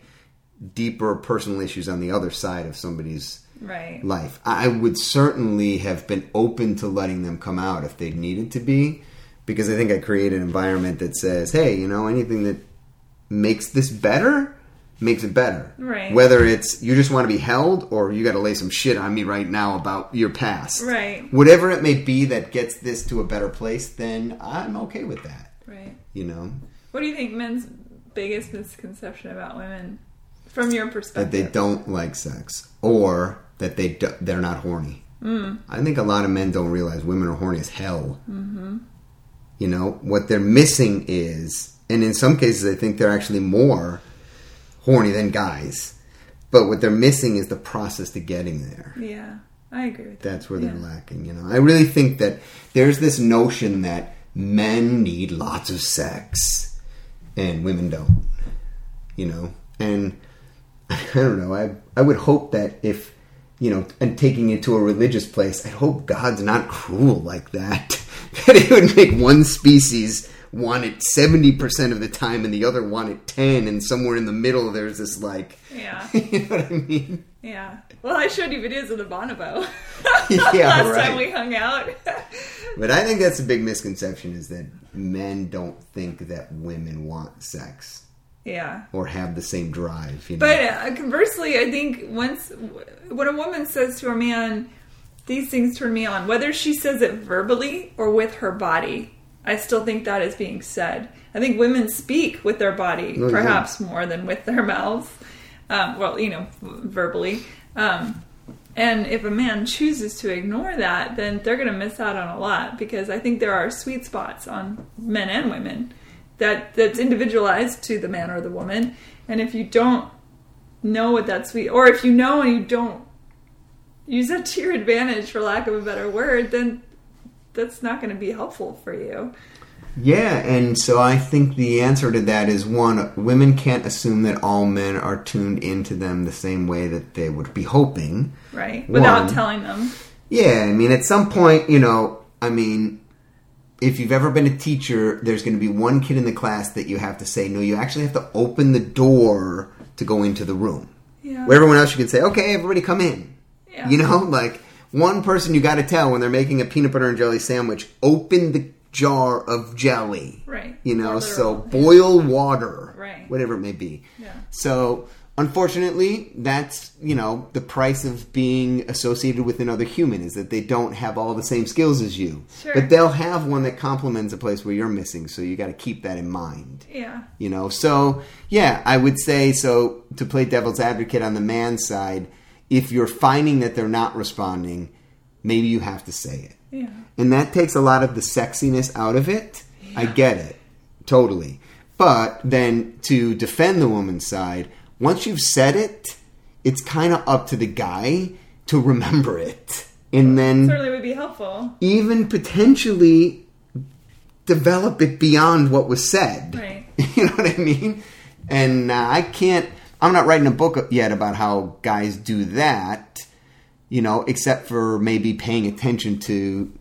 B: deeper personal issues on the other side of somebody's
A: right.
B: life. I would certainly have been open to letting them come out if they needed to be because i think i create an environment that says hey you know anything that makes this better makes it better
A: Right.
B: whether it's you just want to be held or you got to lay some shit on me right now about your past
A: Right.
B: whatever it may be that gets this to a better place then i'm okay with that
A: Right.
B: you know
A: What do you think men's biggest misconception about women, from your perspective?
B: that they don't like sex or that they do, they're not horny. Mm. I think a lot of men don't realize women are horny as hell. Mm-hmm. You know what they're missing is, and in some cases, I think they're actually more horny than guys. But what they're missing is the process to getting there.
A: Yeah, I agree with that.
B: That's where they're lacking. You know, I really think that there's this notion that men need lots of sex and women don't. You know, and [laughs] I don't know. I I would hope that if you know, and taking it to a religious place, I hope God's not cruel like that. [laughs] that it would make one species want it seventy percent of the time and the other want it ten, and somewhere in the middle there's this like,
A: Yeah, [laughs]
B: you know what I mean?
A: yeah. Well, I showed you videos of the bonobo. [laughs] [laughs]
B: Yeah,
A: Last
B: right.
A: time we hung out.
B: But I think that's a big misconception is that men don't think that women want sex
A: yeah.
B: or have the same drive. You know?
A: But uh, conversely, I think once when a woman says to a man, "These things turn me on," whether she says it verbally or with her body, I still think that is being said. I think women speak with their body
B: Oh, yeah.
A: perhaps more than with their mouths. Um, well, you know, verbally. Um, and if a man chooses to ignore that, then they're going to miss out on a lot because I think there are sweet spots on men and women that that's individualized to the man or the woman. And if you don't know what that sweet, or if you know and you don't use that to your advantage, for lack of a better word, then that's not going to be helpful for you.
B: yeah, and so I think the answer to that is one: women can't assume that all men are tuned into them the same way that they would be hoping.
A: Right? Without
B: One.
A: telling them.
B: Yeah, I mean, at some point, you know, I mean, if you've ever been a teacher, there's going to be one kid in the class that you have to say, no, you actually have to open the door to go into the room.
A: Yeah.
B: Where everyone else, you can say, okay, everybody come in.
A: Yeah.
B: You know, [laughs] like one person you got to tell when they're making a peanut butter and jelly sandwich, open the jar of jelly.
A: Right.
B: You know, so boil water.
A: Right.
B: Whatever it may be.
A: Yeah.
B: So unfortunately, that's you know the price of being associated with another human is that they don't have all the same skills as you.
A: Sure.
B: But they'll have one that complements a place where you're missing. So you got to keep that in mind.
A: Yeah.
B: You know, so yeah, I would say so to play devil's advocate on the man side, if you're finding that they're not responding, maybe you have to say it.
A: Yeah.
B: And that takes a lot of the sexiness out of it. I get it. Totally. But then to defend the woman's side, once you've said it, it's kind of up to the guy to remember it. And then
A: Certainly would be helpful.
B: even potentially develop it beyond what was said.
A: Right. [laughs]
B: you know what I mean? And uh, I can't. I'm not writing a book yet about how guys do that. You know, except for maybe paying attention to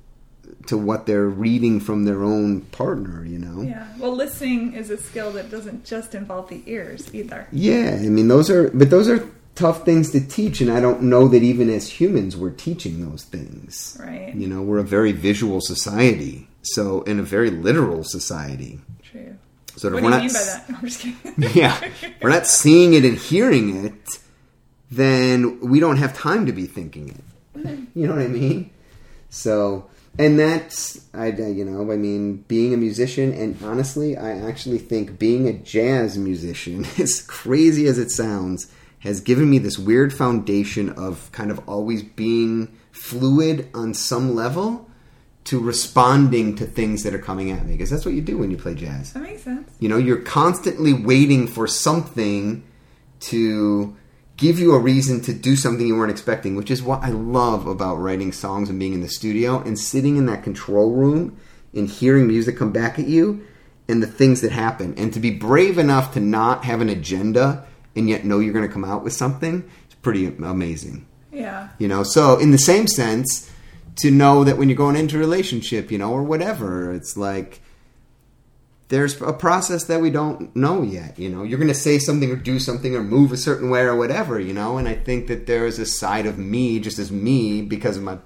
B: to what they're reading from their own partner. You know.
A: Yeah. Well, listening is a skill that doesn't just involve the ears either.
B: Yeah, I mean those are, but those are tough things to teach, and I don't know that even as humans we're teaching those things.
A: Right.
B: You know, we're a very visual society, so in a very literal society.
A: True.
B: So if
A: What do
B: we're
A: you
B: not,
A: mean by that? No, [laughs] I'm just kidding. [laughs]
B: yeah, we're not seeing it and hearing it, then we don't have time to be thinking it. You know what I mean? So, and that's, I- you know, I mean, being a musician, and honestly, I actually think being a jazz musician, [laughs] as crazy as it sounds, has given me this weird foundation of kind of always being fluid on some level to responding to things that are coming at me. Because that's what you do when you play jazz.
A: That makes sense.
B: You know, you're constantly waiting for something to give you a reason to do something you weren't expecting, which is what I love about writing songs and being in the studio and sitting in that control room and hearing music come back at you and the things that happen. And to be brave enough to not have an agenda and yet know you're going to come out with something, it's pretty amazing.
A: Yeah.
B: You know, so in the same sense, to know that when you're going into a relationship, you know, or whatever, it's like there's a process that we don't know yet. You know, you're going to say something or do something or move a certain way or whatever. You know, and I think that there is a side of me, just as me, because of my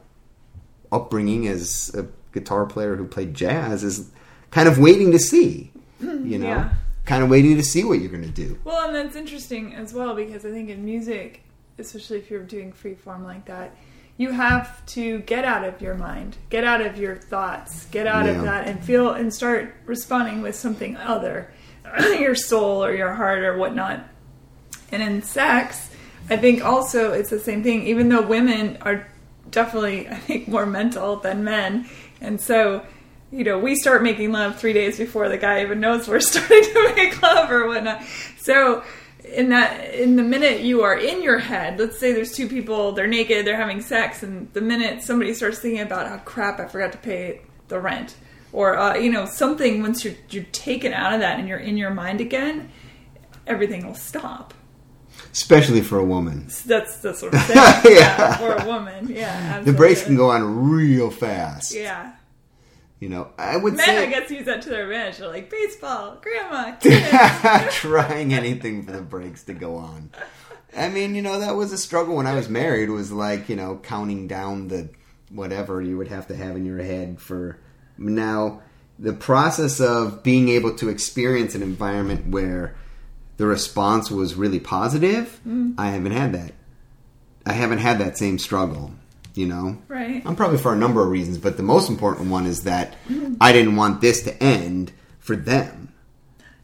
B: upbringing as a guitar player who played jazz, is kind of waiting to see. Hmm, you know,
A: Yeah.
B: kind of waiting to see what you're going to do.
A: Well, and that's interesting as well because I think in music, especially if you're doing free form like that, you have to get out of your mind, get out of your thoughts, get out
B: Yeah.
A: of that and feel and start responding with something other, [clears throat] your soul or your heart or whatnot. And in sex, I think also it's the same thing, even though women are definitely, [laughs] I think, more mental than men. And so, you know, we start making love three days before the guy even knows we're [laughs] starting to make love or whatnot. So, in that, in the minute you are in your head, let's say there's two people, they're naked, they're having sex, and the minute somebody starts thinking about, oh crap, I forgot to pay the rent, or uh, you know, something. Once you're you're taken out of that and you're in your mind again, everything will stop.
B: Especially for a woman.
A: That's that's what I'm [laughs] saying. yeah.
B: Yeah.
A: for a woman, yeah.
B: The brakes can go on real fast.
A: Yeah.
B: You know, I would
A: Men,
B: say
A: I guess, use that to their advantage. They're like baseball, grandma, [laughs] kids. [laughs]
B: trying anything for the brakes to go on. I mean, you know, that was a struggle when I was married. Was like, you know, counting down the whatever you would have to have in your head for now. The process of being able to experience an environment where the response was really positive, mm. I haven't had that. I haven't had that same struggle. You know,
A: right.
B: I'm probably for a number of reasons, but the most important one is that mm-hmm. I didn't want this to end for them.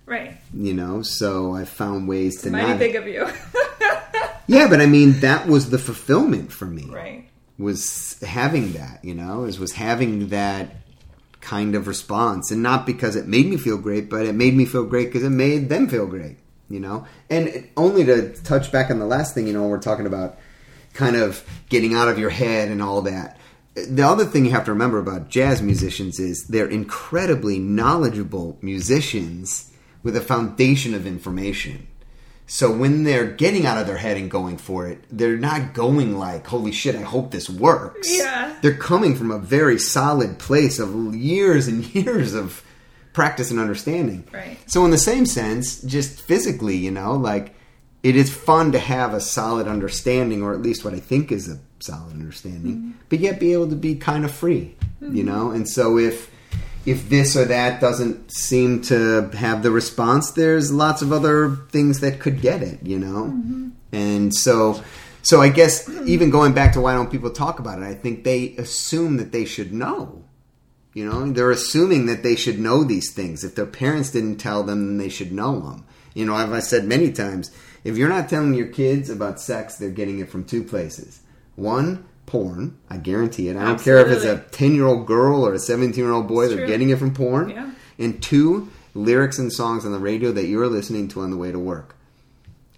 A: Right.
B: You know, so I found ways to
A: Mighty
B: not.
A: big of you. [laughs]
B: Yeah, but I mean, that was the fulfillment for me.
A: right.
B: Was having that, you know, is was having that kind of response, and not because it made me feel great, but it made me feel great because it made them feel great. You know, and only to touch back on the last thing, you know, we're talking about kind of getting out of your head and all that. The other thing you have to remember about jazz musicians is they're incredibly knowledgeable musicians with a foundation of information. So when they're getting out of their head and going for it, they're not going like, holy shit, I hope this works.
A: Yeah.
B: They're coming from a very solid place of years and [laughs] years of practice and understanding.
A: Right.
B: So in the same sense, just physically, you know, like it is fun to have a solid understanding, or at least what I think is a solid understanding, but yet be able to be kind of free, you know. And so if if this or that doesn't seem to have the response, there's lots of other things that could get it, you know?
A: Mm-hmm.
B: And so, so I guess even going back to why don't people talk about it, I think they assume that they should know. You know, they're assuming that they should know these things. If their parents didn't tell them, then they should know them. You know, as I said many times, if you're not telling your kids about sex, they're getting it from two places. One, porn. I guarantee it. I don't care if it's a 10 year old girl or a 17 year old boy,
A: It's
B: they're
A: true.
B: getting it from porn.
A: Yeah.
B: And two, lyrics and songs on the radio that you're listening to on the way to work.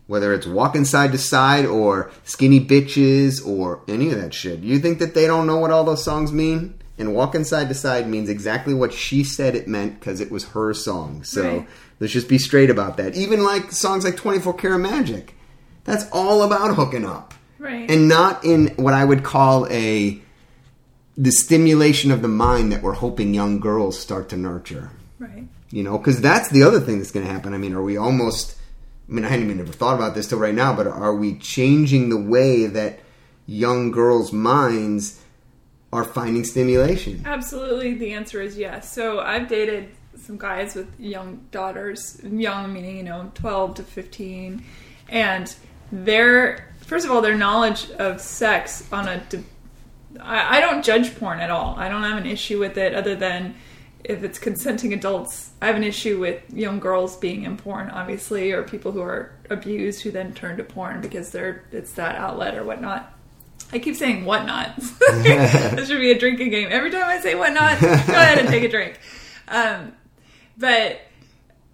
B: Whether it's walking side to side or skinny bitches or any of that shit. You think that they don't know what all those songs mean? And walking side to side means exactly what she said it meant because it was her song. So
A: Right.
B: let's just be straight about that. Even like songs like 24 Karat Magic. That's all about hooking up
A: Right.
B: and not in what I would call a the stimulation of the mind that we're hoping young girls start to nurture.
A: right.
B: You know, because that's the other thing that's going to happen. I mean, are we almost? I mean, I hadn't even ever thought about this till right now, but are we changing the way that young girls' minds are finding stimulation?
A: Absolutely, the answer is yes. So I've dated some guys with young daughters, young meaning you know twelve to fifteen, and their first of all their knowledge of sex on a. I don't judge porn at all. I don't have an issue with it, other than if it's consenting adults. I have an issue with young girls being in porn, obviously, or people who are abused who then turn to porn because they're it's that outlet or whatnot. I keep saying whatnot. [laughs] [laughs] this should be a drinking game. Every time I say whatnot, go ahead and take a drink. Um, but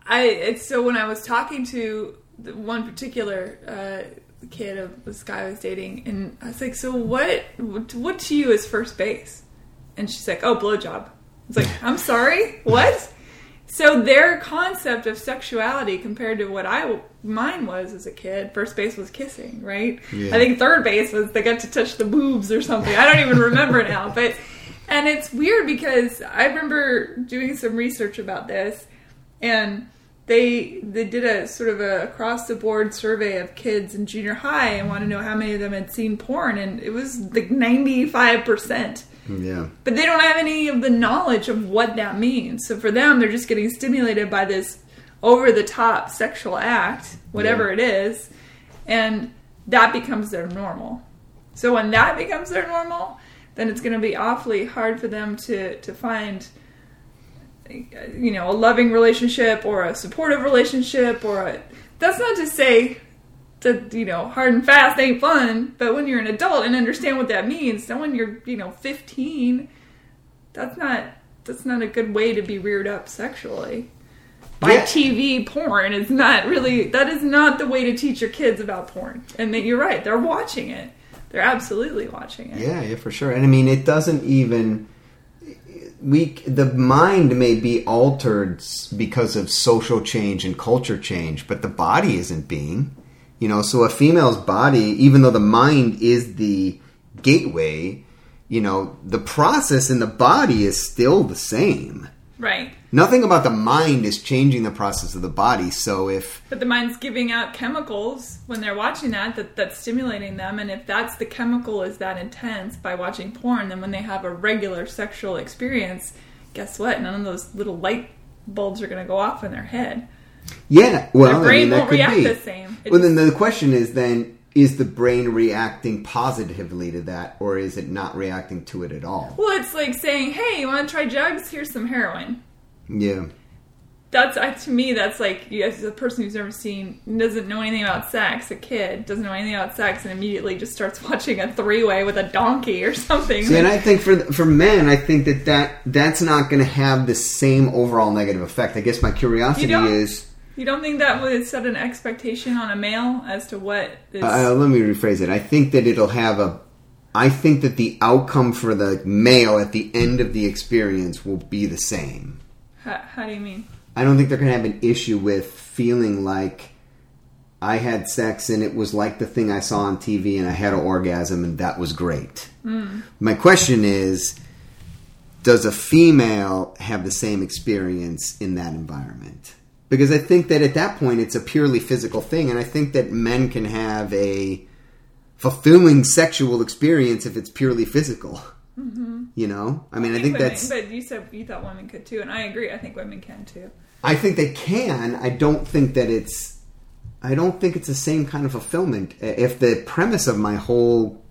A: I, it's so when I was talking to the one particular uh, kid of this guy I was dating, and I was like, "So what? What to you is first base?" And she's like, "Oh, blowjob." It's like, "I'm sorry, what?" So their concept of sexuality compared to what I mine was as a kid, first base was kissing, right?
B: Yeah.
A: I think third base was they got to touch the boobs or something. I don't even remember [laughs] now, but and it's weird because I remember doing some research about this, and they they did a sort of a across the board survey of kids in junior high and want to know how many of them had seen porn, and it was like ninety five percent.
B: Yeah.
A: But they don't have any of the knowledge of what that means. So for them, they're just getting stimulated by this over the top sexual act, whatever
B: Yeah.
A: it is, and that becomes their normal. So when that becomes their normal, then it's going to be awfully hard for them to to find you know, a loving relationship or a supportive relationship or a that's not to say that you know hard and fast ain't fun but when you're an adult and understand what that means then when you're you know 15 that's not that's not a good way to be reared up sexually by
B: Yeah.
A: tv porn is not really that is not the way to teach your kids about porn and that you're right they're watching it they're absolutely watching it
B: Yeah, yeah, for sure. And I mean, it doesn't even we the mind may be altered because of social change and culture change, but the body isn't being. You know, so a female's body, even though the mind is the gateway, you know, the process in the body is still the same.
A: right
B: Nothing about the mind is changing the process of the body. So if
A: But the mind's giving out chemicals when they're watching that, that that's stimulating them. And if that's the chemical is that intense by watching porn, then when they have a regular sexual experience, guess what? None of those little light bulbs are going to go off in their head.
B: Yeah, well,
A: Their brain
B: I mean, that
A: won't
B: could
A: react
B: be.
A: the same. It
B: well,
A: just-
B: then the question is then is the brain reacting positively to that, or is it not reacting to it at all?
A: Well, it's like saying, "Hey, you want to try drugs? Here's some heroin."
B: Yeah,
A: That's to me. That's like you as a person who's never seen, doesn't know anything about sex. A kid doesn't know anything about sex, and immediately just starts [laughs] watching a three way with a donkey or something.
B: See, and I think for for men, I think that, that that's not going to have the same overall negative effect. I guess my curiosity is.
A: You don't think that would set an expectation on a male as to what is?
B: Uh, let me rephrase it. I think that it'll have a. I think that the outcome for the male at the end of the experience will be the same.
A: how, how do you mean?
B: I don't think they're going to have an issue with feeling like I had sex and it was like the thing I saw on TV and I had an orgasm and that was great. My question is does a female have the same experience in that environment? Because I think that at that point it's a purely physical thing and I think that men can have a fulfilling sexual experience if it's purely physical. Mm-hmm. You know, I mean, I, think,
A: women,
B: that's.
A: But you said you thought women could too, and I agree. I think women can too.
B: I think they can. I don't think that it's. I don't think it's the same kind of fulfillment. If the premise of my whole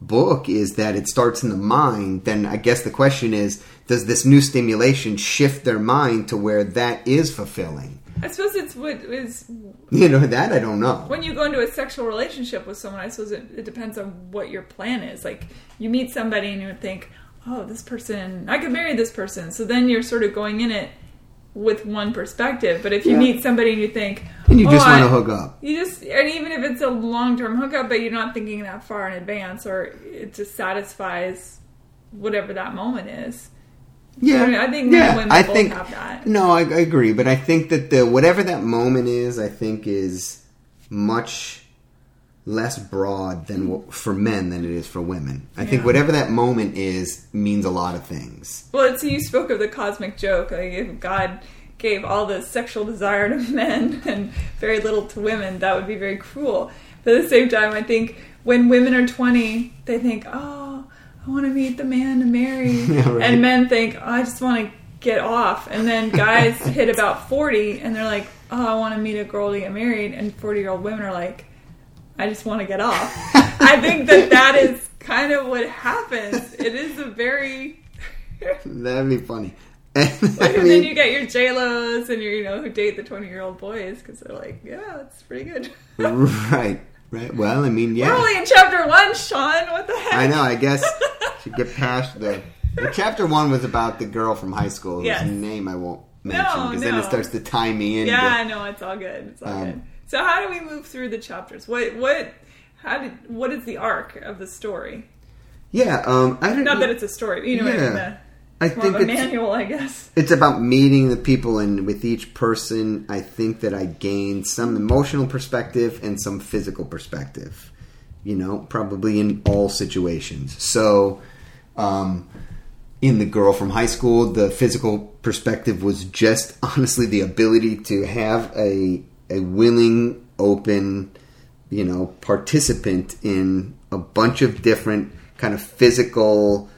B: book is that it starts in the mind, then I guess the question is: Does this new stimulation shift their mind to where that is fulfilling?
A: I suppose it's what is
B: You know that I don't know.
A: when you go into a sexual relationship with someone. I suppose it, it depends on what your plan is. Like you meet somebody and you would think, "Oh, this person, I could marry this person." So then you're sort of going in it with one perspective. But if you
B: Yeah.
A: meet somebody and you think,
B: And you
A: "Oh,
B: just want to hook up.
A: You just, and even if it's a long term hookup, but you're not thinking that far in advance, or it just satisfies whatever that moment is.
B: Yeah,
A: I mean, I think men and women
B: I
A: both
B: think
A: have that.
B: no, I, I agree, but I think that the whatever that moment is, I think is much less broad than wh- for men than it is for women. I think whatever that moment is means a lot of things.
A: Well, it's, you spoke of the cosmic joke. Like if God gave all the sexual desire to [laughs] men and very little to women, that would be very cruel. But at the same time, I think when women are 20, they think, oh, I want to meet the man to marry. [laughs]
B: Yeah, right.
A: And men think, oh, I just want to get off. And then [laughs] guys hit about 40 and they're like, oh, I want to meet a girl to get married. And 40 year old women are like, I just want to get off. I think that that is kind of what happens. It is a very. [laughs]
B: That'd be funny.
A: Like, and then you get your J Lo's and your you know who date the twenty year old boys because they're like, yeah, it's pretty good.
B: right, right. Well, I mean, yeah.
A: We're only in chapter one, Sean. What the heck?
B: I know. I guess [laughs] should get past the. the chapter one was about the girl from high school whose
A: Yes.
B: name I won't mention
A: No,
B: because then it starts to tie me in.
A: Yeah, I know it's all good. It's all
B: Um,
A: good. So how do we move through the chapters? What what how did what is the arc of the story?
B: Yeah, um, I don't.
A: Not that it's a story, you know what I mean. The,
B: I think it's,
A: manual, I guess.
B: it's about meeting the people, and with each person, I think that I gained some emotional perspective and some physical perspective. You know, probably in all situations. So, um, in the girl from high school, the physical perspective was just [laughs] honestly the ability to have a a willing, open, you know, participant in a bunch of different kind of physical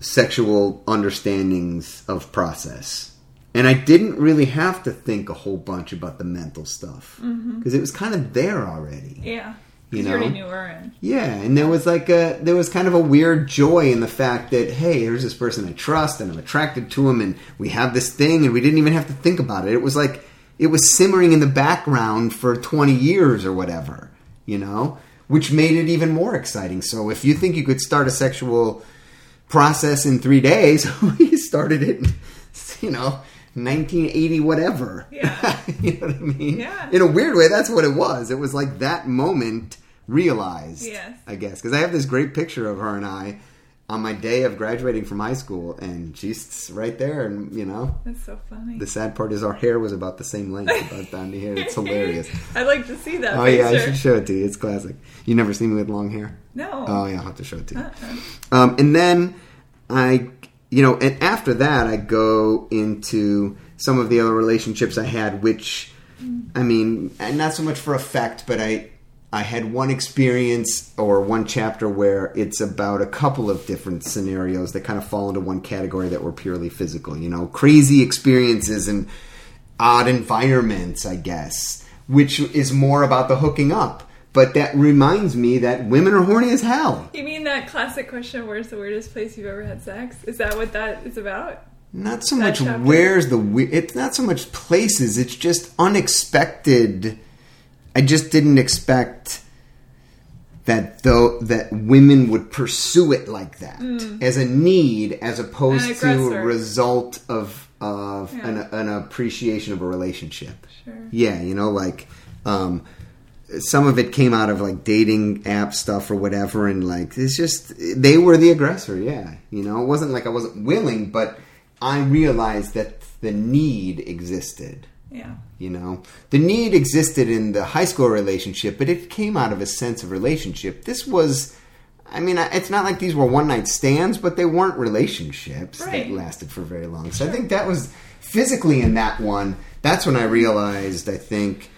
B: sexual understandings of process. And I didn't really have to think a whole bunch about the mental stuff mm-hmm. because it was kind of there already.
A: Yeah.
B: You
A: 'Cause you, already
B: know?
A: knew her
B: Yeah, and there was like a there was kind of a weird joy in the fact that hey, here's this person I trust and I'm attracted to him and we have this thing and we didn't even have to think about it. It was like it was simmering in the background for 20 years or whatever, you know, which made it even more exciting. So if you think you could start a sexual process in 3 days, [laughs] we started it, in, you know, 1980 whatever.
A: Yeah. [laughs]
B: you know what I mean?
A: Yeah.
B: In a weird way, that's what it was. It was like that moment realized.
A: Yes.
B: I guess because I have this great picture of her and I on my day of graduating from high school, and she's right there, and you know.
A: that's so funny.
B: The sad part is our hair was about the same length, about down to here. It's hilarious.
A: I'd like to see that
B: Oh
A: picture.
B: yeah, I should show it to you. It's classic. You never seen me with long hair?
A: No.
B: Oh yeah, I'll have to show it to you.
A: Uh-uh.
B: Um, and then I, you know, and after that, I go into some of the other relationships I had, which, I mean, and not so much for effect, but I, I had one experience or one chapter where it's about a couple of different scenarios that kind of fall into one category that were purely physical. You know, crazy experiences and odd environments, I guess, which is more about the hooking up. But that reminds me that women are horny as hell.
A: You mean that classic question, where's the weirdest place you've ever had sex? Is that what that is about?
B: Not so
A: That
B: much
A: chapter?
B: where's the we- it's not so much places. It's just unexpected. I just didn't expect that though that women would pursue it like that as a need as opposed to a result of of
A: Yeah.
B: an, an appreciation of a relationship.
A: Sure.
B: Yeah, you know, like um, some of it came out of like dating app stuff or whatever, and like it's just they were the aggressor. Yeah, you know, it wasn't like I wasn't willing, but I realized that the need existed.
A: Yeah.
B: You know, the need existed in the high school relationship, but it came out of a sense of relationship. This was. I mean, it's not like these were one night stands, but they weren't relationships
A: Right.
B: that lasted for very long. So I think that was physically in that one. That's when I realized. I think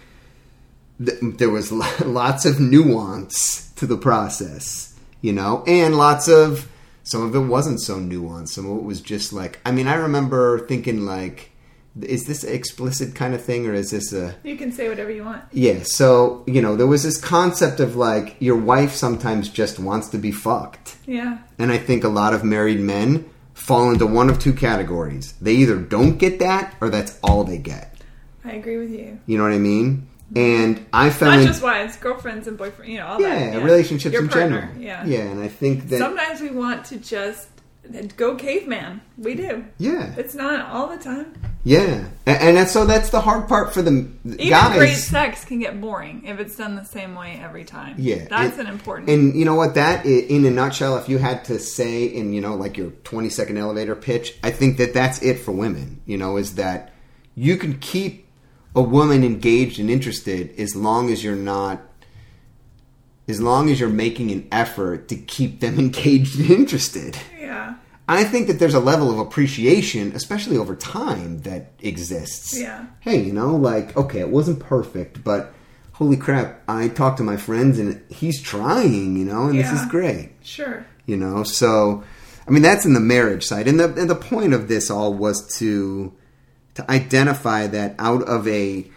B: th- there was [laughs] lots of nuance to the process, you know, and lots of some of it wasn't so nuanced. Some of it was just like, I mean, I remember thinking like, is this explicit kind of thing or is this a
A: You can say whatever you want.
B: yeah, so you know, there was this concept of like your wife sometimes just wants to be fucked.
A: Yeah.
B: And I think a lot of married men fall into one of two categories. They either don't get that or that's all they get.
A: I agree with you.
B: You know what I mean? And I
A: Not
B: found
A: just wives, girlfriends and boyfriends, you know, all
B: yeah,
A: that.
B: relationships
A: Your
B: in
A: partner,
B: general.
A: Yeah.
B: Yeah, and I think that
A: Sometimes we want to just go caveman. We do.
B: yeah.
A: It's not all the time.
B: Yeah. And, and so that's the hard part for the
A: Even
B: guys.
A: great sex can get boring if it's done the same way every time.
B: Yeah,
A: That's
B: it-
A: an important.
B: And you know what? That in a nutshell, if you had to say in you know like your twenty second elevator pitch, I think that that's it for women. You know, is that you can keep a woman engaged and interested as long as you're not, as long as you're making an effort to keep them [laughs] engaged and interested.
A: yeah.
B: I think that there's a level of appreciation, especially over time, that exists.
A: Yeah.
B: Hey, you know, like, okay, it wasn't perfect, but holy crap, I talked to my friends and he's trying, you know, and this is great,
A: Sure.
B: you know. So, I mean, that's in the marriage side, and the and the point of this all was to to identify that out of a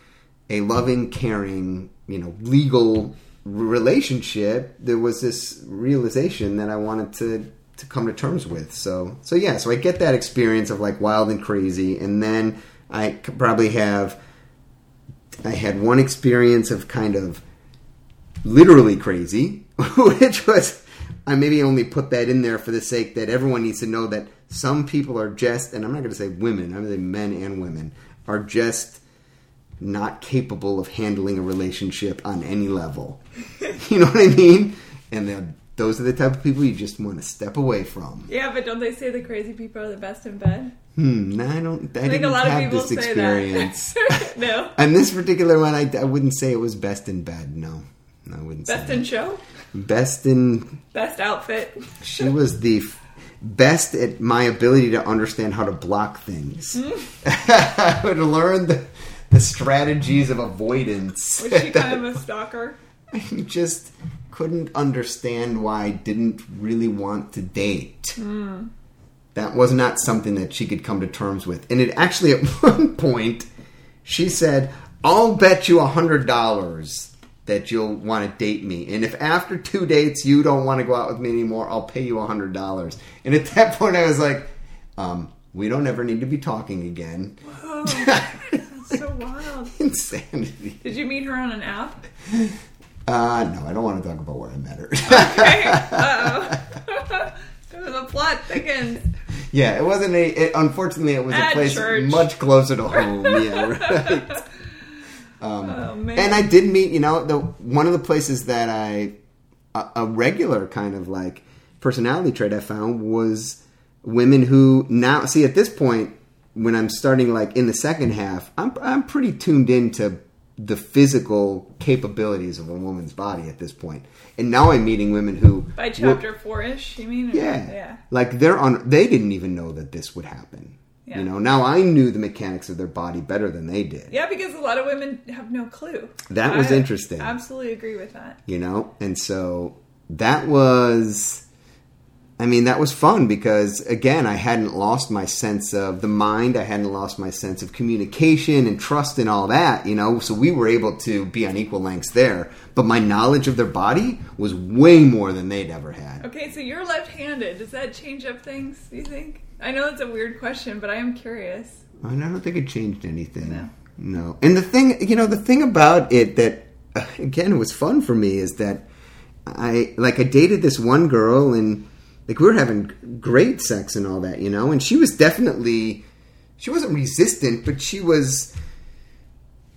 B: a loving, caring, you know, legal relationship, there was this realization that I wanted to to come to terms with. So, so yeah, so I get that experience of like wild and crazy, and then I probably have I had one experience of kind of literally crazy, [laughs] which was I maybe only put that in there for the sake that everyone needs to know that some people are just, and I'm not going to say women, I'm going to say men and women are just not capable of handling a relationship on any level. [laughs] you know what I mean? And they're- those are the type of people you just want to step away from.
A: Yeah, but don't they say the crazy people are the best in bed?
B: Hmm, no, I don't. I,
A: I think a lot of people
B: this
A: say
B: experience.
A: that. [laughs] no.
B: And this particular one, I, I wouldn't say it was best in bed. No, no, I wouldn't say.
A: Best in
B: that.
A: show?
B: best in.
A: Best outfit?
B: She was the f- best at my ability to understand how to block things. [laughs] I would learn the, the strategies of avoidance.
A: Was she kind of a [laughs] stalker?
B: Just couldn't understand why I didn't really want to date. That was not something that she could come to terms with. And it actually, at [laughs] one point, she said, I'll bet you a $100 that you'll want to date me. And if after two dates you don't want to go out with me anymore, I'll pay you a $100. And at that [laughs] point, I was like, um, we don't ever need to be talking again.
A: Oh, [laughs] that's so wild.
B: Insanity.
A: Did you meet her on an app?
B: Uh, no, I don't want to talk about where I met her. [laughs]
A: Okay. Uh oh. the plot thickens.
B: Yeah, it wasn't a. It, unfortunately, it was a place
A: church.
B: much closer to home. [laughs] yeah, right.
A: oh man.
B: And I did meet, you know, the one of the places that I a, a regular kind of like personality trait I found was women who now see at this point when I'm starting like in the second half, I'm I'm pretty tuned into the physical capabilities of a woman's body at this point. And now I'm meeting women who
A: By chapter four ish, you mean?
B: Yeah.
A: Yeah.
B: Like they're on they didn't even know that this would happen.
A: Yeah.
B: You know, now I knew the mechanics of their body better than they did.
A: Yeah, because a lot of women have no clue.
B: That was
A: I
B: interesting.
A: Absolutely agree with that.
B: You know? And so that was I mean, that was fun because again, I hadn't lost my sense of the mind, I hadn't lost my sense of communication and trust and all that, you know. So we were able to be on equal lengths there, but my knowledge of their body was way more than they'd ever had.
A: Okay, so you're left-handed. Does that change up things? Do you think? I know it's a weird question, but I am curious.
B: I don't think it changed anything.
A: No.
B: No. And the thing, you know, the thing about it that, again, was fun for me is that I, like, I dated this one girl and, like, we were having great sex and all that, you know, and she was definitely, she wasn't resistant, but she was,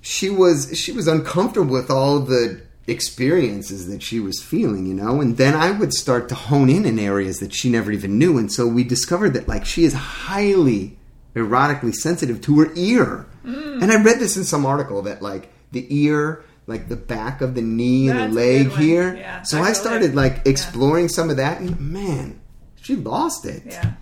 B: she was, she was uncomfortable with all the experiences that she was feeling, you know, and then I would start to hone in in areas that she never even knew, and so we discovered that like she is highly erotically sensitive to her ear, mm. and I read this in some article that like the ear, like the back of the knee and
A: That's
B: the leg here,
A: Yeah,
B: so I started like
A: Yeah.
B: exploring some of that, and man, she lost it.
A: Yeah.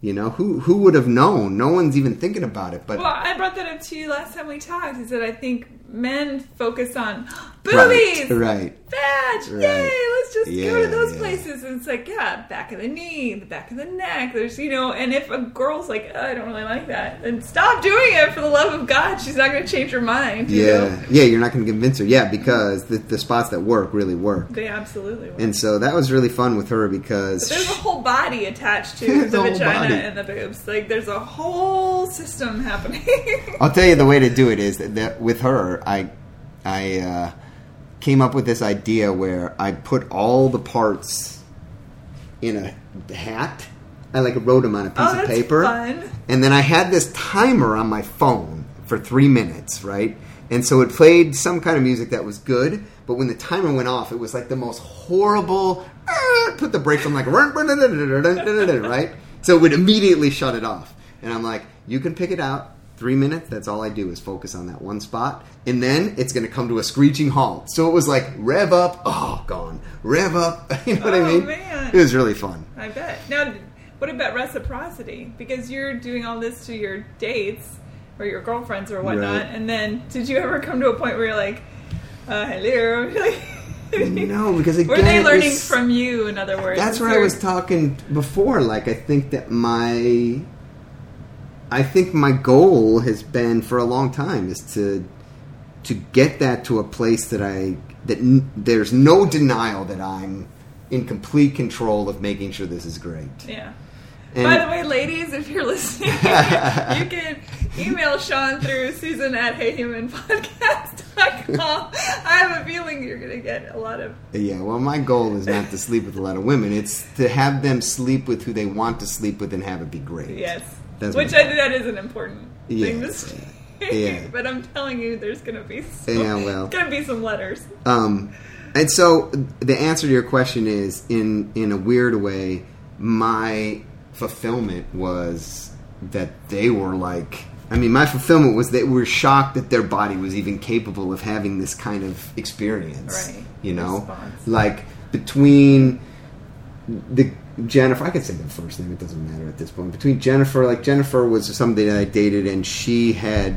B: You know who who would have known? No one's even thinking about it, but
A: Well, I brought that up to you last time we talked. Is that I think men focus on
B: right,
A: boobies,
B: right.
A: badge,
B: Right.
A: yay, let's just go to those
B: yeah,
A: places, and it's like, yeah, back of the knee, the back of the neck. There's, you know, and if a girl's like, oh, I don't really like that, then stop doing it for the love of God. She's not going to change her mind. you
B: Yeah,
A: know?
B: yeah, you're not going to convince her. Yeah, because the, the spots that work really work.
A: they absolutely. Will.
B: And so that was really fun with her because
A: There's a whole body attached to [laughs] the vagina and the boobs. Like there's a whole system happening.
B: I'll tell you the way to do it is that, that with her, I I uh, came up with this idea where I put all the parts in a hat. I like wrote them on a piece
A: Oh,
B: of paper,
A: fun.
B: and then I had this timer on my phone for three minutes, right? And so it played some kind of music that was good, but when the timer went off, it was like the most horrible. Put the brakes on, like [laughs] right. So it would immediately shut it off, and I'm like, you can pick it out. Three minutes. That's all I do is focus on that one spot, and then it's going to come to a screeching halt. So it was like rev up, oh, gone. Rev up. [laughs] You know what I
A: Oh,
B: mean?
A: man.
B: It was really fun.
A: I bet. Now, what about reciprocity? Because you're doing all this to your dates or your girlfriends or whatnot,
B: Right.
A: and then did you ever come to a point where you're like, uh, hello? [laughs]
B: No, because again,
A: Were they learning
B: was-
A: from you? In other words,
B: That's where I was talking before. Like, I think that my, I think my goal has been for a long time is to, to get that to a place that I that n- there's no denial that I'm in complete control of making sure this is great.
A: Yeah.
B: And-
A: By the way, ladies, if you're listening, [laughs] you can email Sean through Susan at HeyHumanPodcast.com. I have a feeling you're going to get a lot of.
B: Yeah, well, my goal is not to sleep with a lot of women. It's to have them sleep with who they want to sleep with and have it be great.
A: Yes.
B: That's
A: Which I think that is an important thing to
B: Yes.
A: say.
B: Yeah. [laughs]
A: but I'm telling you, there's going to be some,
B: Yeah, well.
A: going to be some letters.
B: Um, and so the answer to your question is, in in a weird way, my fulfillment was that they were like. I mean, my fulfillment was they were shocked that their body was even capable of having this kind of experience.
A: Right.
B: You know,
A: Response.
B: like between the Jennifer, I could say the first name. It doesn't matter at this point. Between Jennifer, like Jennifer was somebody that I dated, and she had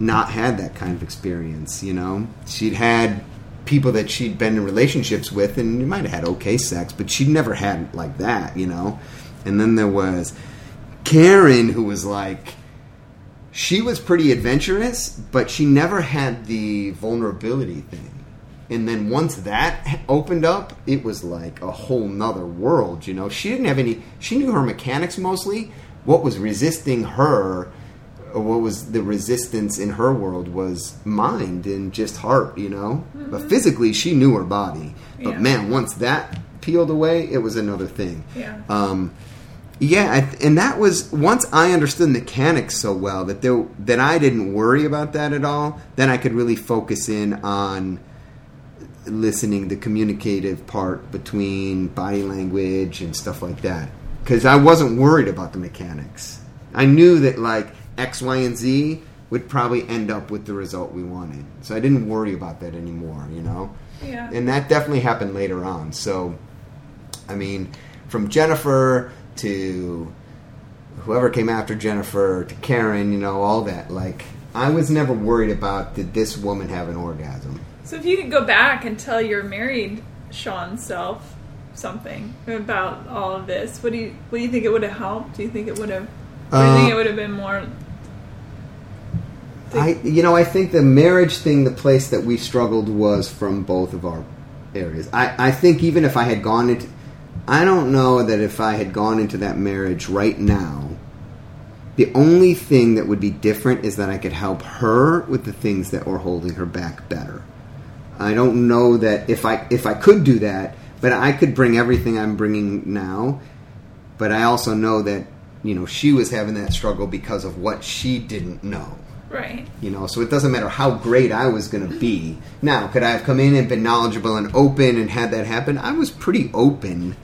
B: not had that kind of experience. You know, she'd had people that she'd been in relationships with, and you might have had okay sex, but she'd never had like that. You know, and then there was Karen, who was like. She was pretty adventurous, but she never had the vulnerability thing. And then once that opened up, it was like a whole nother world, you know. She didn't have any, she knew her mechanics mostly. What was resisting her, or what was the resistance in her world was mind and just heart, you know. But physically, she knew her body. But
A: Yeah.
B: man, once that peeled away, it was another thing.
A: Yeah.
B: Um, yeah, I- and that was once I understood mechanics so well that there, that I didn't worry about that at all. Then I could really focus in on listening, the communicative part between body language and stuff like that. Because I wasn't worried about the mechanics. I knew that like X, Y, and Z would probably end up with the result we wanted. So I didn't worry about that anymore. You know.
A: Yeah.
B: And that definitely happened later on. So, I mean, from Jennifer to whoever came after Jennifer to Karen, you know, all that. Like, I was never worried about did this woman have an orgasm.
A: So if you could go back and tell your married Sean self something about all of this, what do you what do you think it would have helped? Do you think it would have? Or do you think
B: Uh,
A: it would have been more?
B: I, you know, I think the marriage thing, the place that we struggled was from both of our areas. I, I think even if I had gone into, I don't know that if I had gone into that marriage right now, the only thing that would be different is that I could help her with the things that were holding her back better. I don't know that if I if I could do that, but I could bring everything I'm bringing now. But I also know that you know she was having that struggle because of what she didn't know.
A: Right.
B: You know, so it doesn't matter how great I was going to be. Now, could I have come in and been knowledgeable and open and had that happen? I was pretty open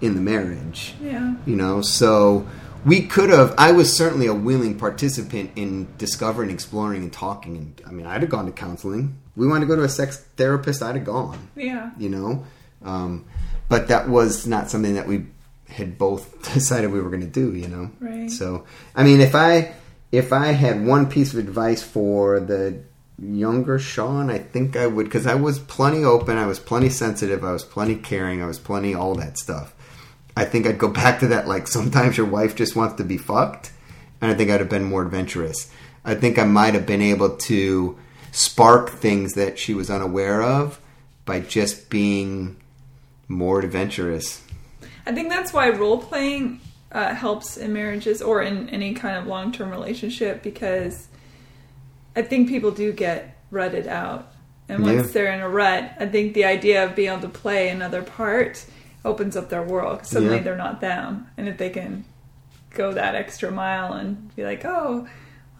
B: in the marriage.
A: Yeah.
B: You know, so we could have. I was certainly a willing participant in discovering, exploring, and talking. And I mean, I'd have gone to counseling. We wanted to go to a sex therapist. I'd have gone.
A: Yeah.
B: You know, um, but that was not something that we had both [laughs] decided we were going to do. You know,
A: Right.
B: So, I mean, if I if I had one piece of advice for the younger Sean, I think I would because I was plenty open, I was plenty sensitive, I was plenty caring, I was plenty all that stuff. I think I'd go [laughs] back to that. Like sometimes your wife just wants to be fucked, and I think I'd have been more adventurous. I think I might have been able to spark things that she was unaware of by just being more adventurous.
A: I think that's why role playing uh, helps in marriages or in any kind of long term relationship because I think people do get rutted out. And once
B: Yeah.
A: they're in a rut, I think the idea of being able to play another part opens up their world. Suddenly
B: Yeah.
A: they're not them. And if they can go that extra mile and be like, oh,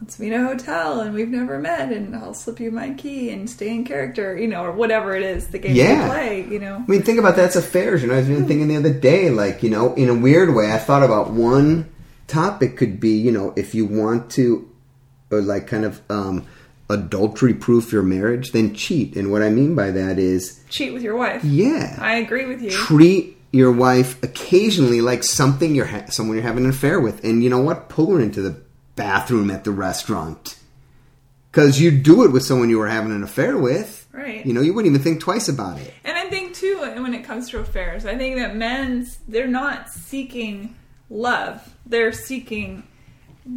A: let's meet a hotel and we've never met and I'll slip you my key and stay in character, you know, or whatever it is, the game
B: Yeah.
A: they play, you know.
B: I mean, think about that's affairs. You know, I was even thinking the other day, like, you know, in a weird way, I thought about one topic could be, you know, if you want to, or like kind of um, adultery proof your marriage, then cheat. And what I mean by that is,
A: Cheat with your wife.
B: yeah,
A: I agree with you.
B: treat your wife occasionally like something you're ha- someone you're having an affair with, and you know what? Pull her into the bathroom at the restaurant because you do it with someone you were having an affair with.
A: Right.
B: You know, you wouldn't even think twice about it.
A: And I think too, when it comes to affairs, I think that men's they're not seeking love; they're seeking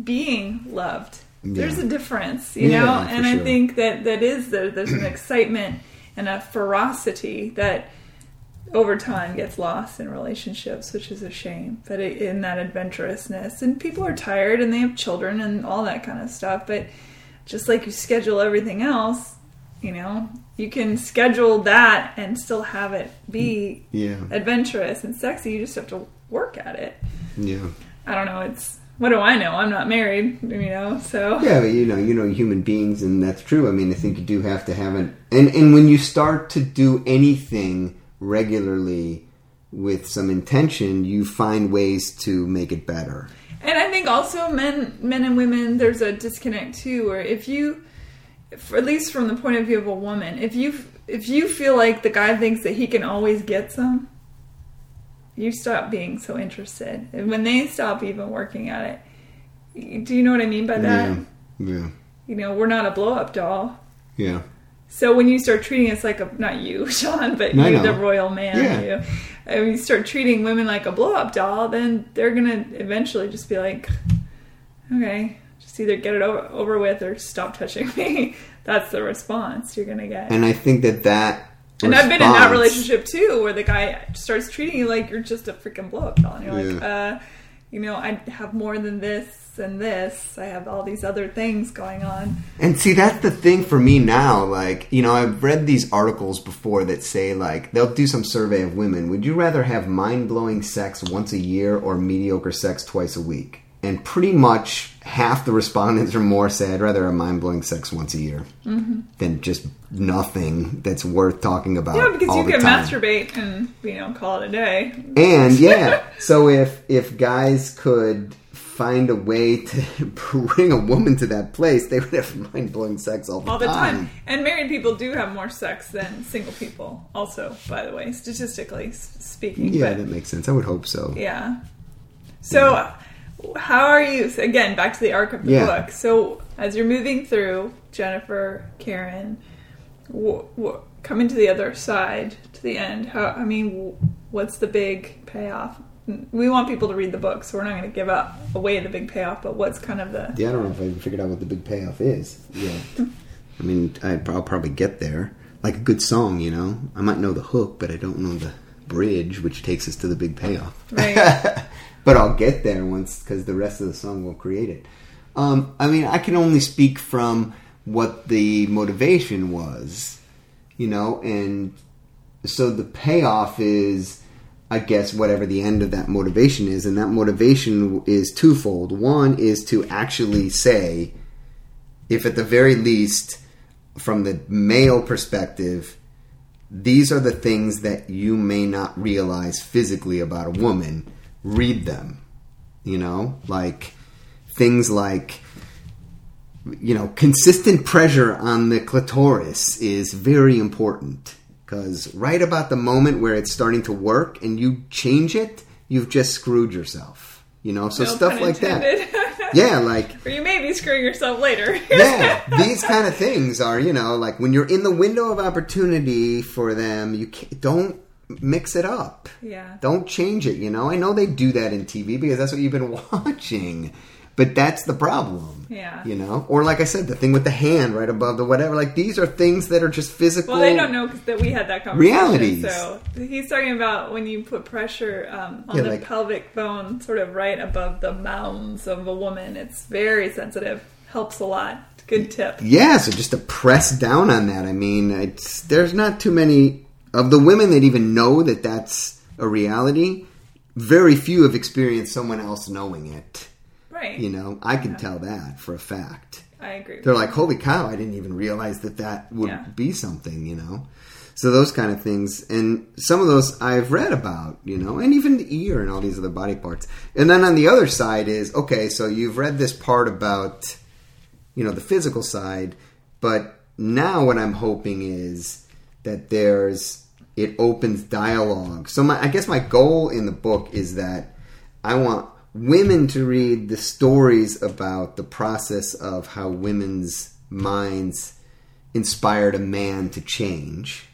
A: being loved. There's a difference, you
B: Yeah,
A: know. And I think that that is there. There's an [clears throat] excitement and a ferocity that over time gets lost in relationships, which is a shame. But it, in that adventurousness, and people are tired and they have children and all that kind of stuff. But just like you schedule everything else, you know, you can schedule that and still have it be
B: Yeah.
A: adventurous and sexy. You just have to work at it.
B: Yeah.
A: I don't know. It's what do I know? I'm not married, you know. So
B: Yeah, but you know, you know, human beings, and that's true. I mean, I think you do have to have an, and and when you start to do anything regularly with some intention, you find ways to make it better.
A: And I think also men, men and women, there's a disconnect too. Where if you, at least from the point of view of a woman, if you if you feel like the guy thinks that he can always get some, you stop being so interested. And when they stop even working at it, do you know what I mean by that?
B: Yeah, yeah,
A: You know, we're not a blow up doll.
B: yeah.
A: So when you start treating us like a not you, [laughs] Sean, but
B: No,
A: you,
B: know.
A: the royal man,
B: Yeah.
A: you, you start treating women like a blow up doll, then they're gonna eventually just be like, okay, just either get it over, over with or stop touching me. [laughs] That's the response you're gonna get.
B: And I think that that.
A: And I've been in that relationship too, where the guy starts treating you like you're just a freaking blow up doll, and you're like, uh, you know, I have more than this and this. I have all these other things going on.
B: And see, that's the thing for me now. Like, you know, I've read these articles before that say, like, they'll do some survey of women. Would you rather have mind blowing sex once a year or mediocre sex twice a week? And pretty much half the respondents or more say, I'd rather have mind blowing sex once a year mm-hmm. than just nothing that's worth talking about.
A: Yeah, because
B: all
A: you can
B: time.
A: masturbate and you know call it a day.
B: And yeah, [laughs] so if if guys could find a way to [laughs] bring a woman to that place, they would have mind blowing sex all the,
A: all the time. And married people do have more sex than single people, also, by the way, statistically speaking.
B: Yeah,
A: But,
B: that makes sense. I would hope so.
A: yeah. So, how are you? Again, back to the arc of the
B: Yeah.
A: book. So, as you're moving through, Jennifer, Karen, coming to the other side, to the end, how, I mean, w- what's the big payoff? We want people to read the book, so we're not going to give up away the big payoff, but what's kind of the.
B: Yeah, I don't know if I even figured out what the big payoff is. Yeah. [laughs] I mean, I'd, I'll probably get there. Like a good song, you know? I might know the hook, but I don't know the bridge, which takes us to the big payoff.
A: Right. [laughs]
B: but I'll get there once, because the rest of the song will create it. Um, I mean, I can only speak from what the motivation was, you know? And so the payoff is I guess whatever the end of that motivation is, and that motivation is twofold. One is to actually say, if at the very least, from the male perspective, these are the things that you may not realize physically about a woman, read them. You know, like things like you know, consistent pressure on the clitoris is very important because right about the moment where it's starting to work and you change it, you've just screwed yourself. You know, so
A: No
B: stuff like that. [laughs] yeah, like [laughs]
A: or you may be screwing yourself later. [laughs]
B: yeah, these kind of things are, you know, like when you're in the window of opportunity for them, you don't mix it up.
A: Yeah.
B: Don't change it, you know? I know they do that in TV because that's what you've been [laughs] watching. But that's the problem.
A: Yeah.
B: You know? Or like I said, the thing with the hand right above the whatever. Like these are things that are just physical.
A: Well, they don't know that we had that conversation.
B: Realities.
A: So he's talking about when you put pressure um, on
B: Yeah,
A: the
B: like-
A: pelvic bone, sort of right above the mounds of a woman. It's very sensitive. Helps a lot. Good tip.
B: Yeah, so just to press down on that. I mean, it's there's not too many of the women that even know that that's a reality. Very few have experienced someone else knowing it.
A: Right.
B: You know, I can tell that for a fact.
A: I agree.
B: They're like, "Holy cow! I didn't even realize that that would
A: Yeah.
B: be something." You know, so those kind of things, and some of those I've read about. You know, and even the ear and all these other body parts. And then on the other side is okay. So you've read this part about you know the physical side but now what i'm hoping is that there's it opens dialogue so my, i guess my goal in the book is that i want women to read the stories about the process of how women's minds inspired a man to change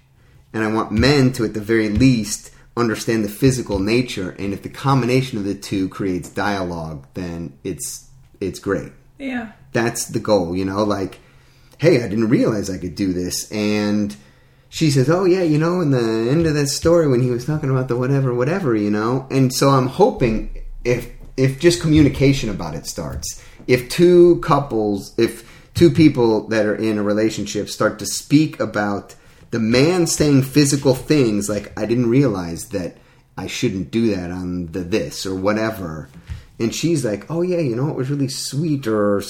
B: and i want men to at the very least understand the physical nature and if the combination of the two creates dialogue then it's it's great
A: yeah.
B: that's the goal, you know, like, hey, I didn't realize I could do this. And she says, oh, yeah, you know, in the end of that story when he was talking about the whatever, whatever, you know. And so I'm hoping if if just communication about it starts, if two couples, if two people that are in a relationship start to speak about the man saying physical things like, I didn't realize that I shouldn't do that on the this or whatever and she's like, "Oh yeah, you know it was really sweet," or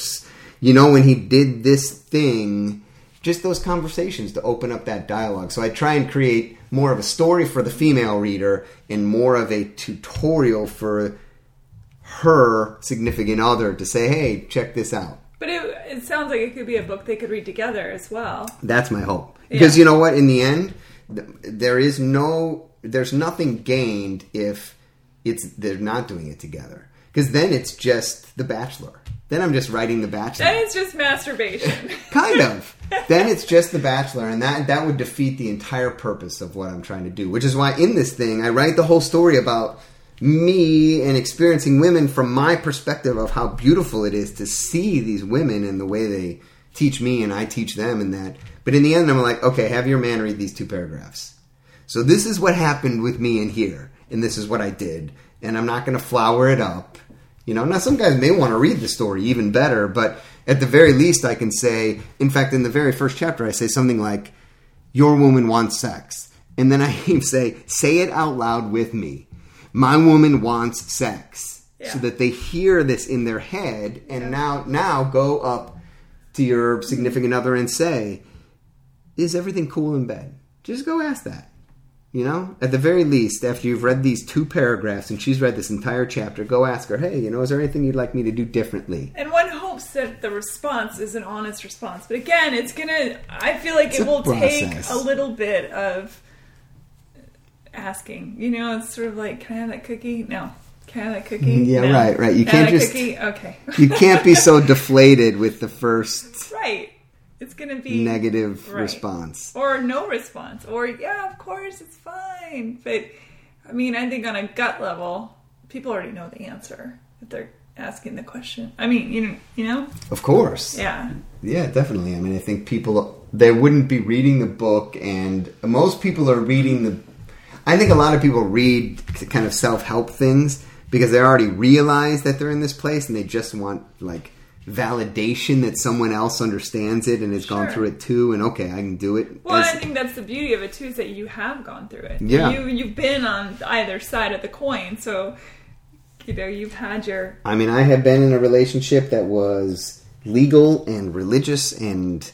B: you know when he did this thing. Just those conversations to open up that dialogue. So I try and create more of a story for the female reader and more of a tutorial for her significant other to say, "Hey, check this out."
A: But it, it sounds like it could be a book they could read together as well.
B: That's my hope. Because you know what? In the end, there is no, there's nothing gained if it's they're not doing it together. Because then it's just The Bachelor. Then I'm just writing The Bachelor.
A: Then it's just masturbation.
B: kind of. [laughs] then it's just The Bachelor, and that that would defeat the entire purpose of what I'm trying to do. Which is why in this thing I write the whole story about me and experiencing women from my perspective of how beautiful it is to see these women and the way they teach me and I teach them and that. But in the end, I'm like, okay, have your man read these two paragraphs. So this is what happened with me in here, and this is what I did, and I'm not going to flower it up. You know, now some guys may want to read the story even better, but at the very least, I can say, in fact, in the very first chapter, I say something like, Your woman wants sex. And then I [laughs] say, Say it out loud with me. My woman wants sex.
A: Yeah.
B: So that they hear this in their head, and now, now go up to your significant other and say, Is everything cool in bed? Just go ask that. You know, at the very least, after you've read these two paragraphs and she's read this entire chapter, go ask her, hey, you know, is there anything you'd like me to do differently?
A: And one hopes that the response is an honest response. But again, it's gonna, I feel like
B: It's
A: it will take a little bit of asking. You know, it's sort of like, can I have that cookie? No. Can I have that cookie?
B: Mm, yeah,
A: No.
B: right, right. You
A: can
B: can't just-
A: Cookie? Okay.
B: You can't be so [laughs] deflated with the first
A: right. It's gonna be
B: negative
A: Right.
B: response.
A: or no response, or yeah, of course, it's fine. But I mean, I think on a gut level, people already know the answer if they're asking the question. I mean, you know, you know,
B: Of course.
A: yeah,
B: Yeah, definitely. I mean, I think people they wouldn't be reading the book, and most people are reading the. I think a lot of people read kind of self help things because they already realize that they're in this place, and they just want like validation that someone else understands it and has gone through it too, and okay, I can do it.
A: Well,
B: As-
A: I think that's the beauty of it too, is that you have gone through it.
B: Yeah.
A: you you've been on either side of the coin, so you know you've had your
B: I mean, I have been in a relationship that was legal and religious and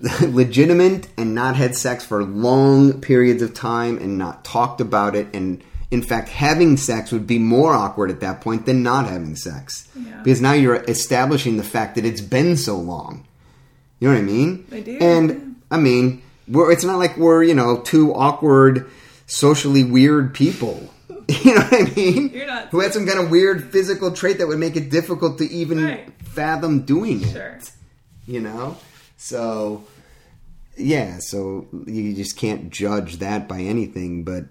B: [laughs] legitimate and not had sex for long periods of time and not talked about it. And in fact, having sex would be more awkward at that point than not having sex.
A: Yeah.
B: Because now you're establishing the fact that it's been so long. You know what I mean?
A: I do,
B: And
A: yeah.
B: I mean, we're, it's not like we're, you know, two awkward, socially weird people. [laughs] You know what I mean?
A: You're not-
B: Who had some kind of weird physical trait that would make it difficult to even
A: Right.
B: fathom doing it. You know? So, yeah, so you just can't judge that by anything, but.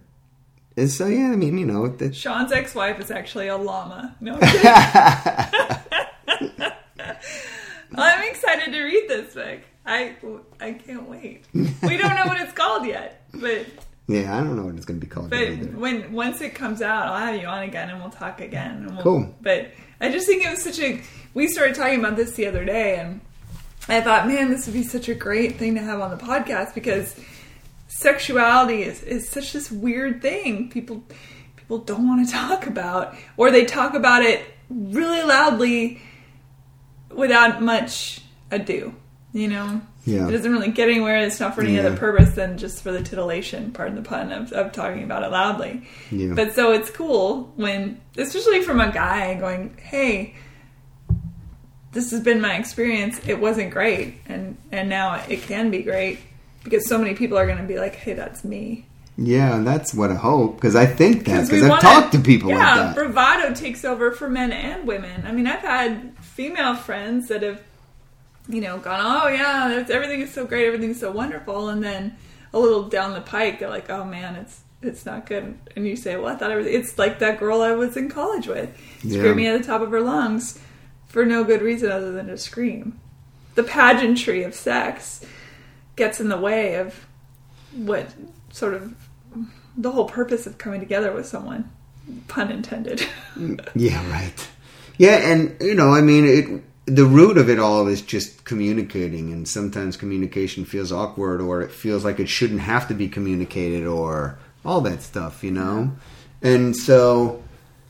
B: Uh, so, yeah, I mean, you know, that,
A: Sean's ex-wife is actually a llama. No. [laughs] I'm excited to read this book. I I can't wait. We don't know what it's called yet, but
B: yeah, I don't know what it's going to be called.
A: but when once it comes out, I'll have you on again and we'll talk again. And we'll,
B: Cool.
A: But I just think it was such a. We started talking about this the other day, and I thought, man, this would be such a great thing to have on the podcast because sexuality is, is such this weird thing. People people don't want to talk about, or they talk about it really loudly without much ado. You know,
B: Yeah.
A: it doesn't really get anywhere. It's not for any
B: Yeah.
A: other purpose than just for the titillation, pardon the pun, of, of talking about it loudly.
B: Yeah.
A: But so it's cool when, especially from a guy going, "Hey, this has been my experience. It wasn't great, and and now it can be great." Because so many people are going to be like, "Hey, that's me."
B: Yeah, that's what I hope because I think that because I've
A: wanna-
B: talked to people
A: yeah,
B: like that.
A: bravado takes over for men and women. I mean, I've had female friends that have, you know, gone, "Oh yeah, everything is so great, everything's so wonderful," and then a little down the pike, they're like, "Oh man, it's it's not good," and you say, "Well, I thought everything." It's like that girl I was in college with,
B: Yeah.
A: screaming at the top of her lungs for no good reason other than to scream. The pageantry of sex gets in the way of what sort of the whole purpose of coming together with someone. Pun intended.
B: Mm, yeah, right. Yeah, and you know, I mean, it. The root of it all is just communicating, and sometimes communication feels awkward, or it feels like it shouldn't have to be communicated, or all that stuff, you know. And so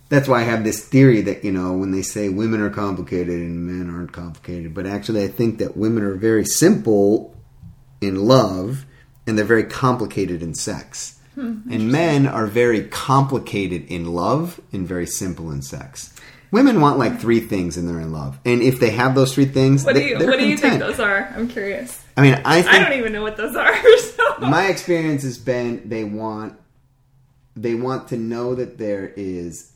B: that's why I have this theory that you know when they say women are complicated and men aren't complicated, but actually I think that women are very simple in love, and they're very complicated in sex. Hmm. and men are very complicated in love and very simple in sex. Women want like three things and they're in love, and if they have those three things,
A: What do you What do you think those are? I'm curious.
B: I mean, I think
A: I don't even know what those are. [laughs] So.
B: my experience has been they want they want to know that there is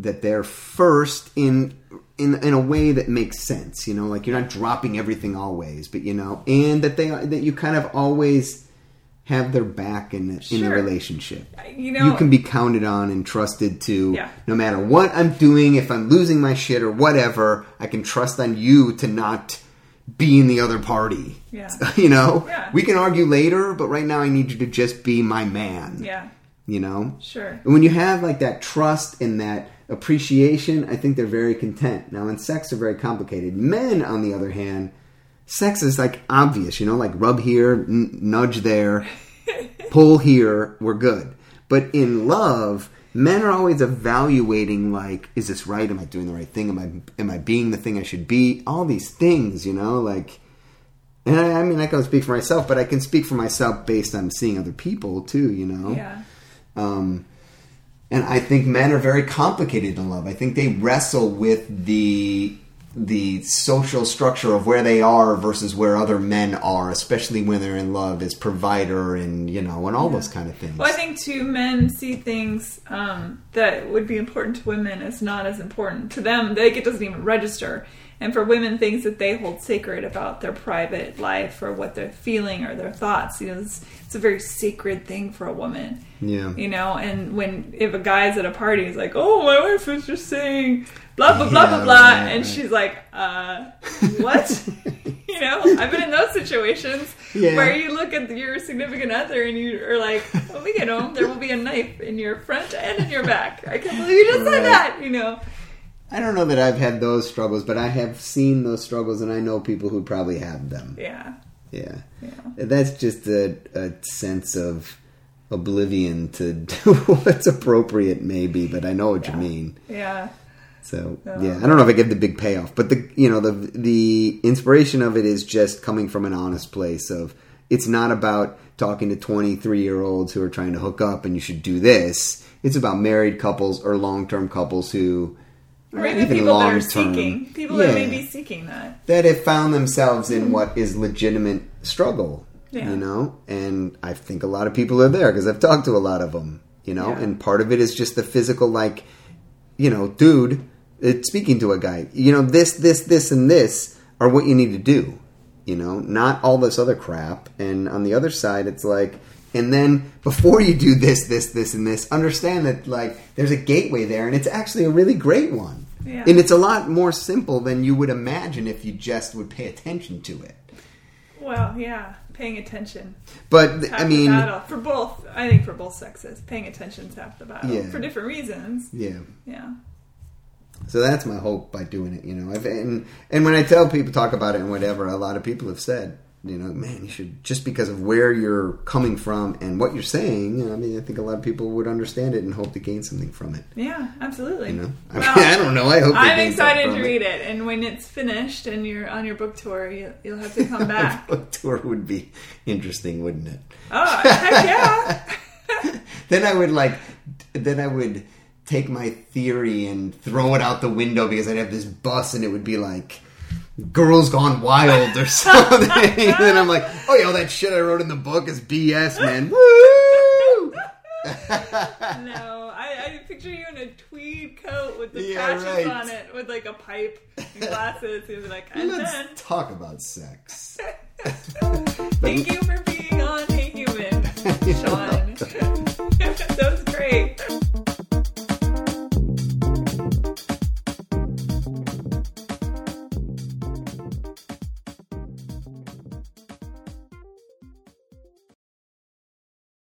B: that they're first in in in a way that makes sense you know like you're not dropping everything always but you know and that they that you kind of always have their back in the, in the relationship uh,
A: You know,
B: you can be counted on and trusted to
A: Yeah.
B: no matter what I'm doing if I'm losing my shit or whatever I can trust on you to not be in the other party
A: Yeah. [laughs]
B: you know
A: Yeah.
B: we can argue later but right now I need you to just be my man
A: Yeah,
B: you know
A: sure.
B: and when you have like that trust and that appreciation, I think they're very content. Now, in sex, they're very complicated. Men, on the other hand, sex is like obvious, you know, like rub here, n- nudge there, [laughs] pull here, we're good. But in love, men are always evaluating like, is this right? Am I doing the right thing? Am I am I being the thing I should be? All these things, you know, like. And I, I mean, I can speak for myself, but I can speak for myself based on seeing other people too, you know.
A: Yeah,
B: Um, and I think men are very complicated in love. I think they wrestle with the the social structure of where they are versus where other men are, especially when they're in love as provider and you know and all those kind of things.
A: Well, I think too, men see things um, that would be important to women as not as important to them. Like it doesn't even register. And for women, things that they hold sacred about their private life or what they're feeling or their thoughts, you know, it's, a very sacred thing for a woman.
B: yeah,
A: You know, and when if a guy's at a party, he's like, "Oh, my wife was just saying blah blah blah
B: Yeah,
A: blah blah,"
B: right,
A: and
B: right.
A: she's like, "Uh, what?" [laughs] you know, I've been in those situations
B: Yeah.
A: where you look at your significant other and you are like, "When we get home, there will be a knife in your front and in your back." I can't believe you just
B: Right.
A: said that. You know,
B: I don't know that I've had those struggles, but I have seen those struggles, and I know people who probably have them.
A: yeah,
B: Yeah,
A: yeah,
B: that's just a, a sense of oblivion to do [laughs] what's appropriate, maybe. But I know what you mean.
A: yeah,
B: So yeah, I don't know if I give the big payoff, but the you know the the inspiration of it is just coming from an honest place of it's not about talking to 23 year olds who are trying to hook up and you should do this. It's about married couples or long term couples who
A: or even people that are
B: long-term,
A: seeking, people
B: yeah,
A: that may be seeking that.
B: that have found themselves in hmm. what is legitimate struggle.
A: Yeah.
B: You know, and I think a lot of people are there because I've talked to a lot of them. you know,
A: Yeah.
B: and part of it is just the physical, like, you know, dude, it's speaking to a guy, you know, this, this, this, and this are what you need to do, you know, not all this other crap. And on the other side, it's like, and then before you do this, this, this, and this, understand that like there's a gateway there, and it's actually a really great one.
A: Yeah.
B: And it's a lot more simple than you would imagine if you just would pay attention to it.
A: Well, yeah, paying attention.
B: But
A: Half
B: I mean,
A: the battle. for both, I think for both sexes, paying attention's half the battle
B: Yeah.
A: for different reasons.
B: yeah.
A: Yeah.
B: So that's my hope by doing it, you know. I've, and and when I tell people talk about it and whatever, a lot of people have said, you know, man, you should just because of where you're coming from and what you're saying. I mean, I think a lot of people would understand it and hope to gain something from it.
A: Yeah, absolutely.
B: You know, I,
A: Well,
B: mean, [laughs] I don't know. I hope
A: I'm excited to read it, and when it's finished and you're on your book tour, you, you'll have to come [laughs] back.
B: book tour would be interesting, wouldn't it?
A: oh, heck yeah! [laughs]
B: then I would like, then I would take my theory and throw it out the window because I'd have this bus and it would be like. Girls Gone Wild or [laughs] something. and then I'm like, oh yeah, all that shit I wrote in the book is BS, man. Woo! [laughs]
A: No, I, I picture you in a tweed coat with the
B: Yeah,
A: patches
B: right.
A: on it, with like a pipe and [laughs] glasses. You'd be like, and
B: Let's
A: then,
B: talk about sex.
A: thank you for being on Hey Human, Sean.